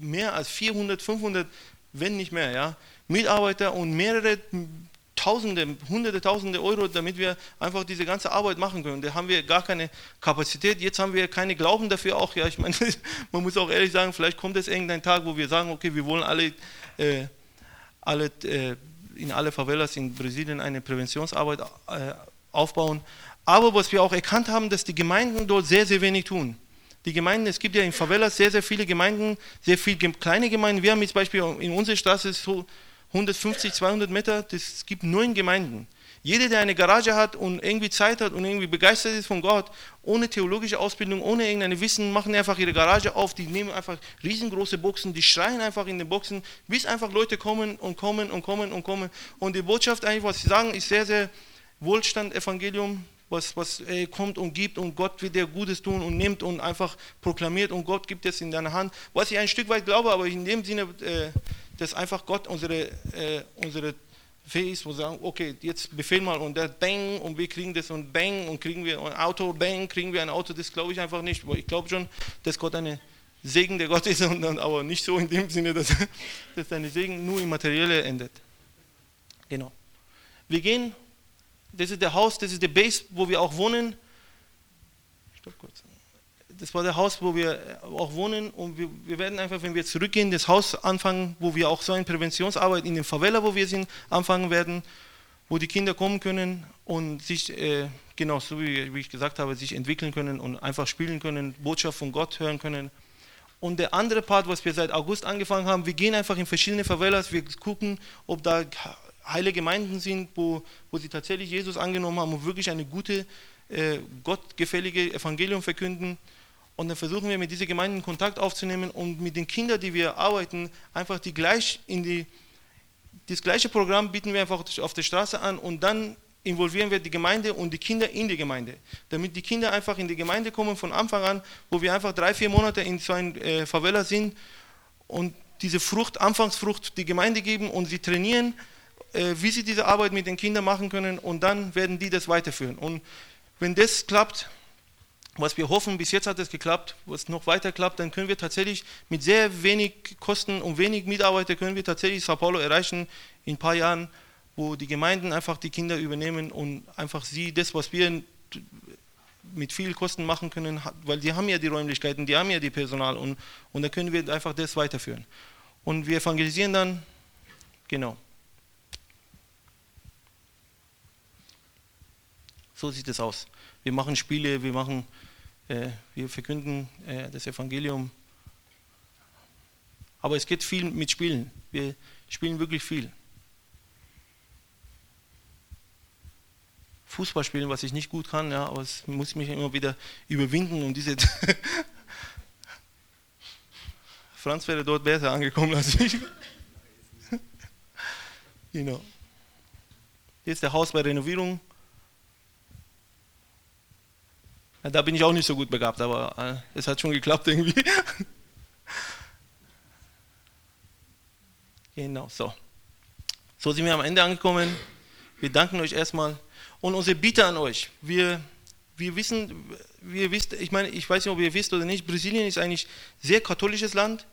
mehr als 400, 500, wenn nicht mehr, ja, Mitarbeiter und mehrere Tausende, Hunderte, Tausende Euro, damit wir einfach diese ganze Arbeit machen können. Da haben wir gar keine Kapazität. Jetzt haben wir keine Glauben dafür auch. Ja, ich meine, man muss auch ehrlich sagen, vielleicht kommt es irgendein Tag, wo wir sagen, okay, wir wollen alle, äh, alle äh, in alle Favelas in Brasilien eine Präventionsarbeit äh, aufbauen. Aber was wir auch erkannt haben, dass die Gemeinden dort sehr, sehr wenig tun. Die Gemeinden, es gibt ja in Favelas sehr, sehr viele Gemeinden, sehr viele kleine Gemeinden. Wir haben jetzt Beispiel in unserer Straße so 150, 200 Meter, das gibt neun Gemeinden. Jeder, der eine Garage hat und irgendwie Zeit hat und irgendwie begeistert ist von Gott, ohne theologische Ausbildung, ohne irgendein Wissen, machen einfach ihre Garage auf, die nehmen einfach riesengroße Boxen, die schreien einfach in den Boxen, bis einfach Leute kommen und kommen und kommen und kommen. Und die Botschaft eigentlich, was sie sagen, ist sehr, sehr Wohlstand-Evangelium, was, was ey, kommt und gibt und Gott wird dir Gutes tun und nimmt und einfach proklamiert und Gott gibt es in deine Hand. Was ich ein Stück weit glaube, aber in dem Sinne, äh, dass einfach Gott unsere, äh, unsere fähig wo sagen, okay, jetzt befehl mal und der bang und wir kriegen das und bang und kriegen wir ein Auto, bang, kriegen wir ein Auto, das glaube ich einfach nicht, ich glaube schon, dass Gott eine Segen der Gott ist, und dann, aber nicht so in dem Sinne, dass, dass deine Segen nur im Materielle endet. Genau. Wir gehen, das ist der Haus, das ist der Base, wo wir auch wohnen. Stopp kurz das war der Haus, wo wir auch wohnen und wir, wir, werden einfach, wenn wir zurückgehen, das Haus anfangen, wo wir auch so eine Präventionsarbeit in den Favela, wo wir sind, anfangen werden, wo die Kinder kommen können und sich, äh, genau so wie, wie, ich gesagt habe, sich entwickeln können und einfach spielen können, Botschaft von Gott hören können. Und der andere Part, was wir seit August angefangen haben, wir gehen einfach in verschiedene Favelas, wir gucken, ob da heile Gemeinden sind, wo, wo sie tatsächlich Jesus angenommen haben und wirklich eine gute, äh, gottgefällige Evangelium verkünden. Und dann versuchen wir mit dieser Gemeinde Kontakt aufzunehmen und mit den Kindern, die wir arbeiten, einfach die gleich in die, das gleiche Programm bieten wir einfach auf der Straße an und dann involvieren wir die Gemeinde und die Kinder in die Gemeinde. Damit die Kinder einfach in die Gemeinde kommen von Anfang an, wo wir einfach drei, vier Monate in so einem äh, Favela sind und diese Frucht, Anfangsfrucht, die Gemeinde geben und sie trainieren, äh, wie sie diese Arbeit mit den Kindern machen können und dann werden die das weiterführen. Und wenn das klappt, was wir hoffen, bis jetzt hat es geklappt, was noch weiter klappt, dann können wir tatsächlich mit sehr wenig Kosten und wenig Mitarbeiter können wir tatsächlich Sao Paulo erreichen in ein paar Jahren, wo die Gemeinden einfach die Kinder übernehmen und einfach sie das, was wir mit viel Kosten machen können, weil die haben ja die Räumlichkeiten, die haben ja die Personal und, und dann können wir einfach das weiterführen. Und wir evangelisieren dann, genau. So sieht es aus. Wir machen Spiele, wir machen äh, wir verkünden äh, das Evangelium. Aber es geht viel mit Spielen. Wir spielen wirklich viel. Fußball spielen, was ich nicht gut kann, ja, aber es muss mich immer wieder überwinden und diese. Franz wäre dort besser angekommen als ich. genau. Hier ist der Haus bei Renovierung. Da bin ich auch nicht so gut begabt, aber äh, es hat schon geklappt irgendwie. genau, so. So sind wir am Ende angekommen. Wir danken euch erstmal. Und unsere Bitte an euch. Wir, wir wissen, wir wisst, ich meine, ich weiß nicht, ob ihr wisst oder nicht, Brasilien ist eigentlich ein sehr katholisches Land.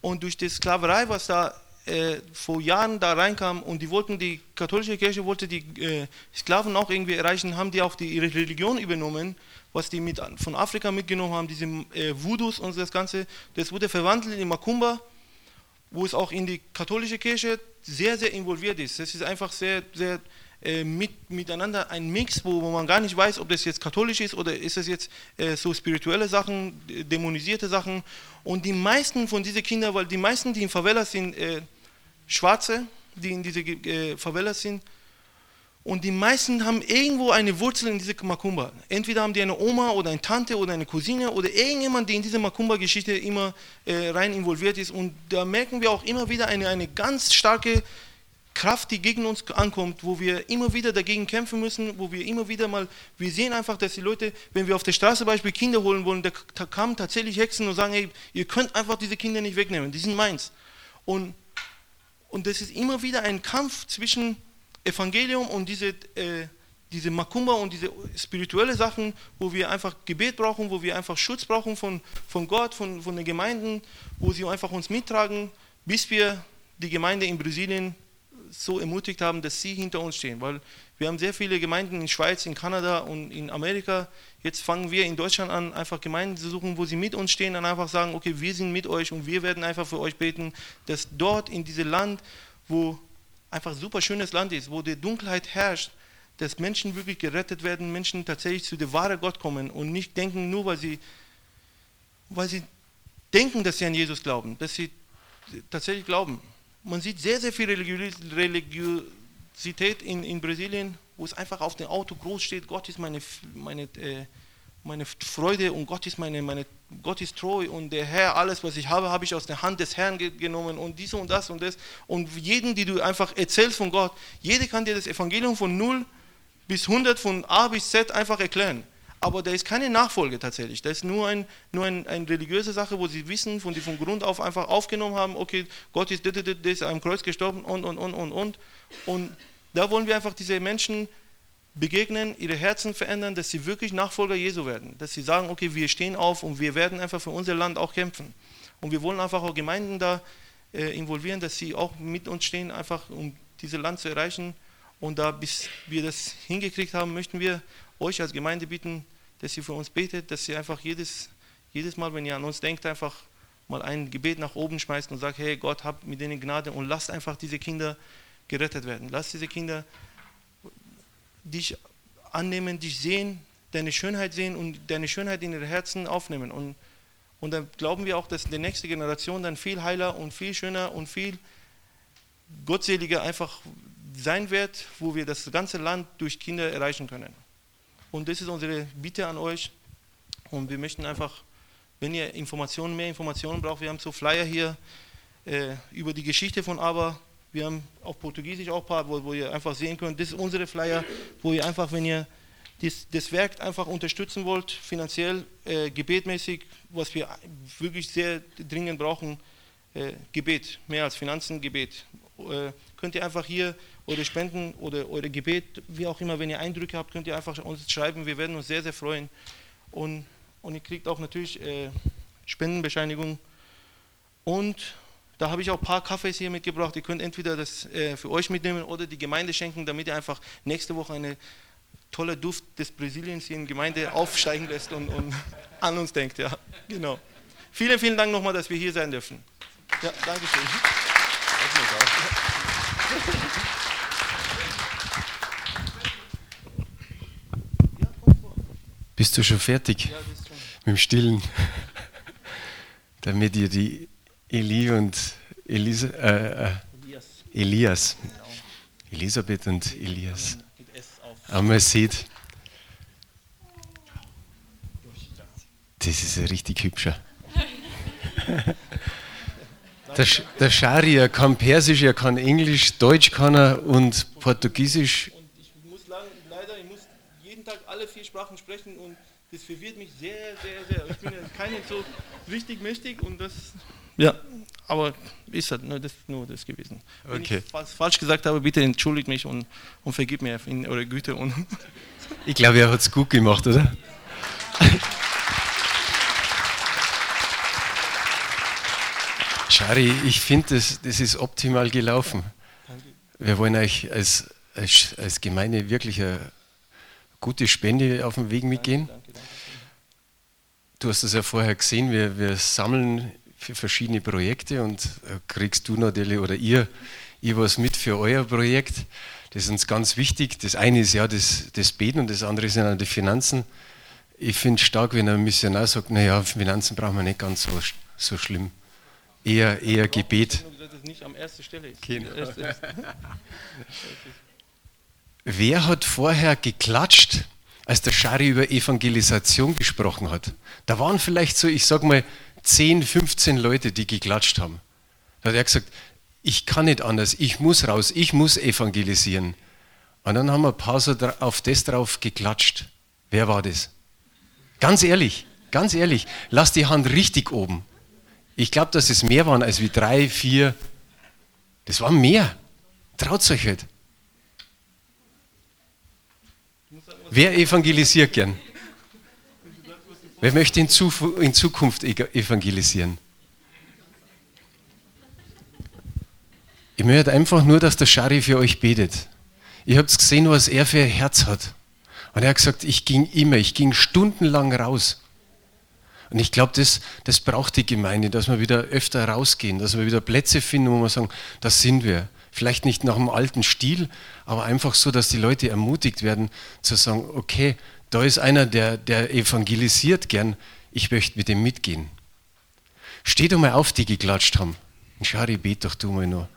Und durch die Sklaverei, was da äh, vor Jahren da reinkam und die wollten, die katholische Kirche wollte die äh, Sklaven auch irgendwie erreichen, haben die auch die, ihre Religion übernommen was die mit, von Afrika mitgenommen haben, diese äh, Voodoos und das Ganze, das wurde verwandelt in Makumba, wo es auch in die katholische Kirche sehr, sehr involviert ist. Das ist einfach sehr, sehr äh, mit, miteinander ein Mix, wo, wo, man gar nicht weiß, ob das jetzt katholisch ist oder ist es jetzt äh, so spirituelle Sachen, dämonisierte Sachen. Und die meisten von diesen Kindern, weil die meisten, die in Favelas sind, äh, Schwarze, die in diese äh, Favelas sind, und die meisten haben irgendwo eine Wurzel in diese Makumba. Entweder haben die eine Oma oder eine Tante oder eine Cousine oder irgendjemand, der in diese Makumba-Geschichte immer äh, rein involviert ist. Und da merken wir auch immer wieder eine, eine ganz starke Kraft, die gegen uns ankommt, wo wir immer wieder dagegen kämpfen müssen, wo wir immer wieder mal, wir sehen einfach, dass die Leute, wenn wir auf der Straße beispielsweise Kinder holen wollen, da, da kamen tatsächlich Hexen und sagen, hey, ihr könnt einfach diese Kinder nicht wegnehmen, die sind meins. Und, und das ist immer wieder ein Kampf zwischen Evangelium und diese, äh, diese Makumba und diese spirituelle Sachen, wo wir einfach Gebet brauchen, wo wir einfach Schutz brauchen von, von Gott, von, von den Gemeinden, wo sie einfach uns mittragen, bis wir die Gemeinde in Brasilien so ermutigt haben, dass sie hinter uns stehen. Weil wir haben sehr viele Gemeinden in Schweiz, in Kanada und in Amerika. Jetzt fangen wir in Deutschland an, einfach Gemeinden zu suchen, wo sie mit uns stehen und einfach sagen, okay, wir sind mit euch und wir werden einfach für euch beten, dass dort in diesem Land, wo einfach super schönes Land ist, wo die Dunkelheit herrscht, dass Menschen wirklich gerettet werden, Menschen tatsächlich zu der wahren Gott kommen und nicht denken, nur weil sie, weil sie denken, dass sie an Jesus glauben, dass sie tatsächlich glauben. Man sieht sehr, sehr viel Religiosität in, in Brasilien, wo es einfach auf dem Auto groß steht, Gott ist meine, meine, äh, meine Freude und Gott ist, meine, meine, Gott ist treu und der Herr, alles was ich habe, habe ich aus der Hand des Herrn genommen und dies und das und das. Und jeden, die du einfach erzählst von Gott, jeder kann dir das Evangelium von 0 bis 100, von A bis Z einfach erklären aber da ist keine Nachfolge tatsächlich. Das ist nur, ein, nur ein, eine religiöse Sache, wo sie wissen, von die von Grund auf einfach aufgenommen haben, okay, Gott ist, ist am Kreuz gestorben und, und, und, und, und. Und da wollen wir einfach diese Menschen begegnen, ihre Herzen verändern, dass sie wirklich Nachfolger Jesu werden. Dass sie sagen, okay, wir stehen auf und wir werden einfach für unser Land auch kämpfen. Und wir wollen einfach auch Gemeinden da äh, involvieren, dass sie auch mit uns stehen, einfach um dieses Land zu erreichen. Und da, bis wir das hingekriegt haben, möchten wir euch als Gemeinde bitten, dass ihr für uns betet, dass ihr einfach jedes, jedes Mal, wenn ihr an uns denkt, einfach mal ein Gebet nach oben schmeißt und sagt, hey Gott, hab mit denen Gnade und lasst einfach diese Kinder gerettet werden. Lasst diese Kinder dich annehmen, dich sehen, deine Schönheit sehen und deine Schönheit in ihre Herzen aufnehmen. Und, und dann glauben wir auch, dass die nächste Generation dann viel heiler und viel schöner und viel gottseliger einfach sein wird, wo wir das ganze Land durch Kinder erreichen können. Und das ist unsere Bitte an euch. Und wir möchten einfach, wenn ihr Informationen, mehr Informationen braucht, wir haben so Flyer hier äh, über die Geschichte von Aber. Wir haben auf Portugiesisch auch ein paar, wo, wo, ihr einfach sehen könnt, das ist unsere Flyer, wo ihr einfach, wenn ihr das, das Werk einfach unterstützen wollt, finanziell, äh, gebetmäßig, was wir wirklich sehr dringend brauchen, äh, Gebet, mehr als Finanzen, Gebet. Äh, könnt ihr einfach hier eure Spenden oder eure Gebet, wie auch immer, wenn ihr Eindrücke habt, könnt ihr einfach uns schreiben. Wir werden uns sehr, sehr freuen. Und, und ihr kriegt auch natürlich äh, Spendenbescheinigung. Und da habe ich auch ein paar Kaffees hier mitgebracht. Ihr könnt entweder das äh, für euch mitnehmen oder die Gemeinde schenken, damit ihr einfach nächste Woche eine tolle Duft des Brasiliens hier in die Gemeinde aufsteigen lässt und, und an uns denkt. Ja, genau. Vielen, vielen Dank nochmal, dass wir hier sein dürfen. Ja, danke schön. Bist du schon fertig ja, mit dem Stillen? Damit ihr die Eli und Elisa, äh, äh, Elias. Elisabeth und Elias einmal seht. Das ist ein richtig hübscher. Der, der Shari, er kann Persisch, er kann Englisch, Deutsch kann er und Portugiesisch alle vier Sprachen sprechen und das verwirrt mich sehr, sehr, sehr. Ich bin ja keine so richtig mächtig und das, ja, aber ist halt nur das, nur das gewesen. Wenn okay. ich was falsch gesagt habe, bitte entschuldigt mich und, und vergib mir in eure Güte. Und ich glaube, er hat es gut gemacht, oder? Shari, ich finde, das, das ist optimal gelaufen. Wir wollen euch als, als, als Gemeinde wirklich eine gute Spende auf dem Weg mitgehen. Du hast es ja vorher gesehen, wir, wir sammeln für verschiedene Projekte und kriegst du natürlich oder ihr, ihr was mit für euer Projekt. Das ist uns ganz wichtig. Das eine ist ja das, das Beten und das andere sind dann die Finanzen. Ich finde es stark, wenn ein Missionar sagt, naja, Finanzen brauchen wir nicht ganz so, so schlimm. Eher, eher Gebet. Das ist nicht am ersten Stelle. Genau. Wer hat vorher geklatscht, als der Schari über Evangelisation gesprochen hat? Da waren vielleicht so, ich sag mal, 10, 15 Leute, die geklatscht haben. Da hat er gesagt, ich kann nicht anders, ich muss raus, ich muss evangelisieren. Und dann haben wir ein paar so auf das drauf geklatscht. Wer war das? Ganz ehrlich, ganz ehrlich, lass die Hand richtig oben. Ich glaube, dass es mehr waren als wie drei, vier. Das waren mehr. Traut euch halt. Wer evangelisiert gern? Wer möchte in, Zukunft evangelisieren? Ich möchte einfach nur, dass der Schari für euch betet. Ihr habt gesehen, was er für ein Herz hat. Und er hat gesagt, ich ging immer, ich ging stundenlang raus. Und ich glaube, das, das braucht die Gemeinde, dass wir wieder öfter rausgehen, dass wir wieder Plätze finden, wo wir sagen, das sind wir. Vielleicht nicht nach dem alten Stil, aber einfach so, dass die Leute ermutigt werden zu sagen, okay, da ist einer, der, der evangelisiert gern, ich möchte mit dem mitgehen. Steh doch mal auf, die geklatscht haben. Und Schari, bet doch du mal nur.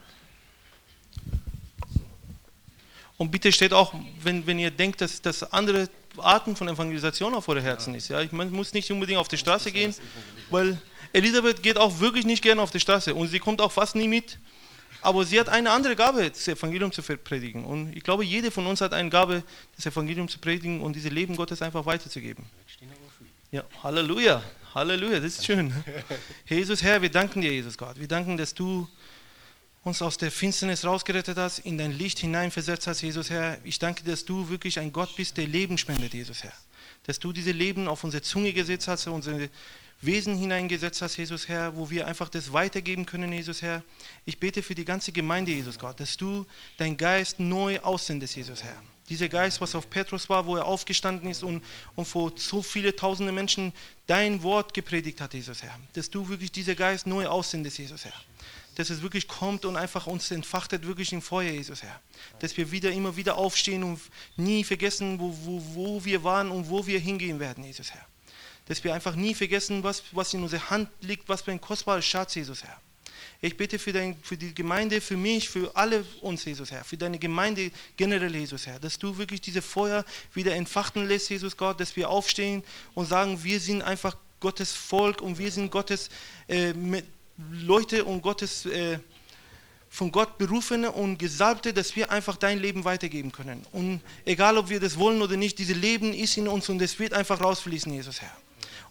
Und bitte steht auch, wenn, wenn ihr denkt, dass das andere Arten von Evangelisation auf eure Herzen ist. Ja, ich man muss nicht unbedingt auf die Straße gehen, weil Elisabeth geht auch wirklich nicht gerne auf die Straße und sie kommt auch fast nie mit. Aber sie hat eine andere Gabe, das Evangelium zu predigen. Und ich glaube, jede von uns hat eine Gabe, das Evangelium zu predigen und diese Leben Gottes einfach weiterzugeben. Ja, Halleluja, Halleluja, das ist schön. Jesus, Herr, wir danken dir, Jesus Gott. Wir danken, dass du uns aus der Finsternis rausgerettet hast, in dein Licht hineinversetzt hast, Jesus Herr. Ich danke, dass du wirklich ein Gott bist, der Leben spendet, Jesus Herr. Dass du diese Leben auf unsere Zunge gesetzt hast, unsere Wesen hineingesetzt hast, Jesus Herr, wo wir einfach das weitergeben können, Jesus Herr. Ich bete für die ganze Gemeinde, Jesus Gott, dass du dein Geist neu aussendest, Jesus Herr. Dieser Geist, was auf Petrus war, wo er aufgestanden ist und, und vor so viele tausende Menschen dein Wort gepredigt hat, Jesus Herr. Dass du wirklich dieser Geist neu aussendest, Jesus Herr dass es wirklich kommt und einfach uns entfachtet wirklich im Feuer, Jesus Herr. Dass wir wieder immer wieder aufstehen und nie vergessen, wo, wo, wo wir waren und wo wir hingehen werden, Jesus Herr. Dass wir einfach nie vergessen, was, was in unserer Hand liegt, was für ein kostbarer Schatz, Jesus Herr. Ich bitte für, dein, für die Gemeinde, für mich, für alle uns, Jesus Herr, für deine Gemeinde generell, Jesus Herr, dass du wirklich diese Feuer wieder entfachten lässt, Jesus Gott, dass wir aufstehen und sagen, wir sind einfach Gottes Volk und wir sind Gottes äh, Leute und Gottes, äh, von Gott berufene und Gesalbte, dass wir einfach dein Leben weitergeben können. Und egal, ob wir das wollen oder nicht, dieses Leben ist in uns und es wird einfach rausfließen, Jesus Herr.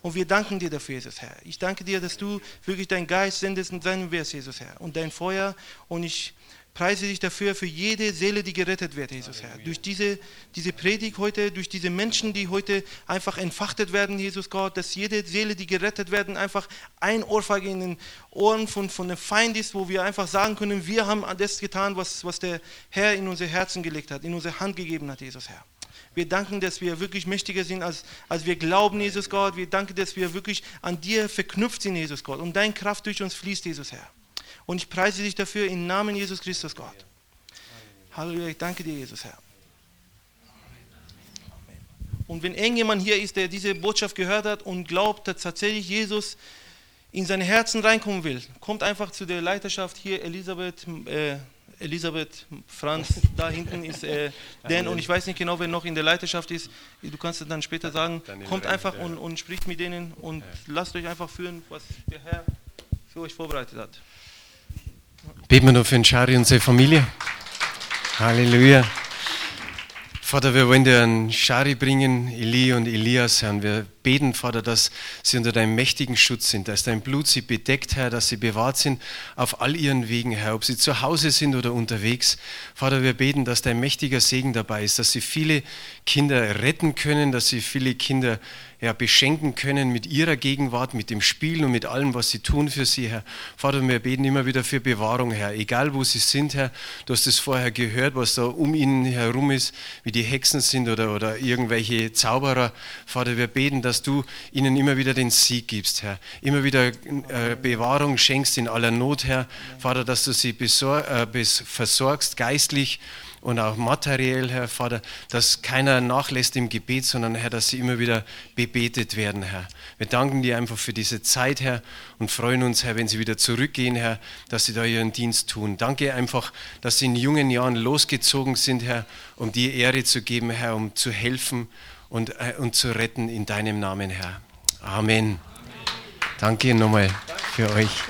Und wir danken dir dafür, Jesus Herr. Ich danke dir, dass du wirklich deinen Geist sendest und sein wirst, Jesus Herr. Und dein Feuer. Und ich Preise dich dafür, für jede Seele, die gerettet wird, Jesus Herr. Durch diese, diese Predigt heute, durch diese Menschen, die heute einfach entfachtet werden, Jesus Gott, dass jede Seele, die gerettet werden, einfach ein Ohrfeige in den Ohren von, von dem Feind ist, wo wir einfach sagen können, wir haben das getan, was, was der Herr in unsere Herzen gelegt hat, in unsere Hand gegeben hat, Jesus Herr. Wir danken, dass wir wirklich mächtiger sind, als, als wir glauben, Jesus Gott. Wir danken, dass wir wirklich an dir verknüpft sind, Jesus Gott. Und deine Kraft durch uns fließt, Jesus Herr. Und ich preise dich dafür im Namen Jesus Christus, Gott. Halleluja, ich danke dir, Jesus, Herr. Und wenn irgendjemand hier ist, der diese Botschaft gehört hat und glaubt, dass tatsächlich Jesus in seine Herzen reinkommen will, kommt einfach zu der Leiterschaft hier, Elisabeth, äh, Elisabeth, Franz, da hinten ist äh, Dan und ich weiß nicht genau, wer noch in der Leiterschaft ist. Du kannst es dann später sagen. Kommt einfach und, und spricht mit denen und lasst euch einfach führen, was der Herr für euch vorbereitet hat. Beten wir noch für den Schari und seine Familie. Halleluja. Vater, wir wollen dir einen Schari bringen, Eli und Elias, Herr. Und wir beten, Vater, dass sie unter deinem mächtigen Schutz sind, dass dein Blut sie bedeckt, Herr, dass sie bewahrt sind auf all ihren Wegen, Herr, ob sie zu Hause sind oder unterwegs. Vater, wir beten, dass dein mächtiger Segen dabei ist, dass sie viele Kinder retten können, dass sie viele Kinder ja, beschenken können mit ihrer Gegenwart, mit dem Spielen und mit allem, was sie tun für sie, Herr. Vater, wir beten immer wieder für Bewahrung, Herr. Egal wo sie sind, Herr. Du hast es vorher gehört, was da um ihnen herum ist, wie die Hexen sind oder, oder irgendwelche Zauberer. Vater, wir beten, dass du ihnen immer wieder den Sieg gibst, Herr. Immer wieder äh, Bewahrung schenkst in aller Not, Herr. Vater, dass du sie äh, versorgst geistlich und auch materiell, Herr Vater, dass keiner nachlässt im Gebet, sondern Herr, dass sie immer wieder bebetet werden, Herr. Wir danken dir einfach für diese Zeit, Herr, und freuen uns, Herr, wenn sie wieder zurückgehen, Herr, dass sie da ihren Dienst tun. Danke einfach, dass sie in jungen Jahren losgezogen sind, Herr, um dir Ehre zu geben, Herr, um zu helfen und, äh, und zu retten in deinem Namen, Herr. Amen. Amen. Danke nochmal für euch.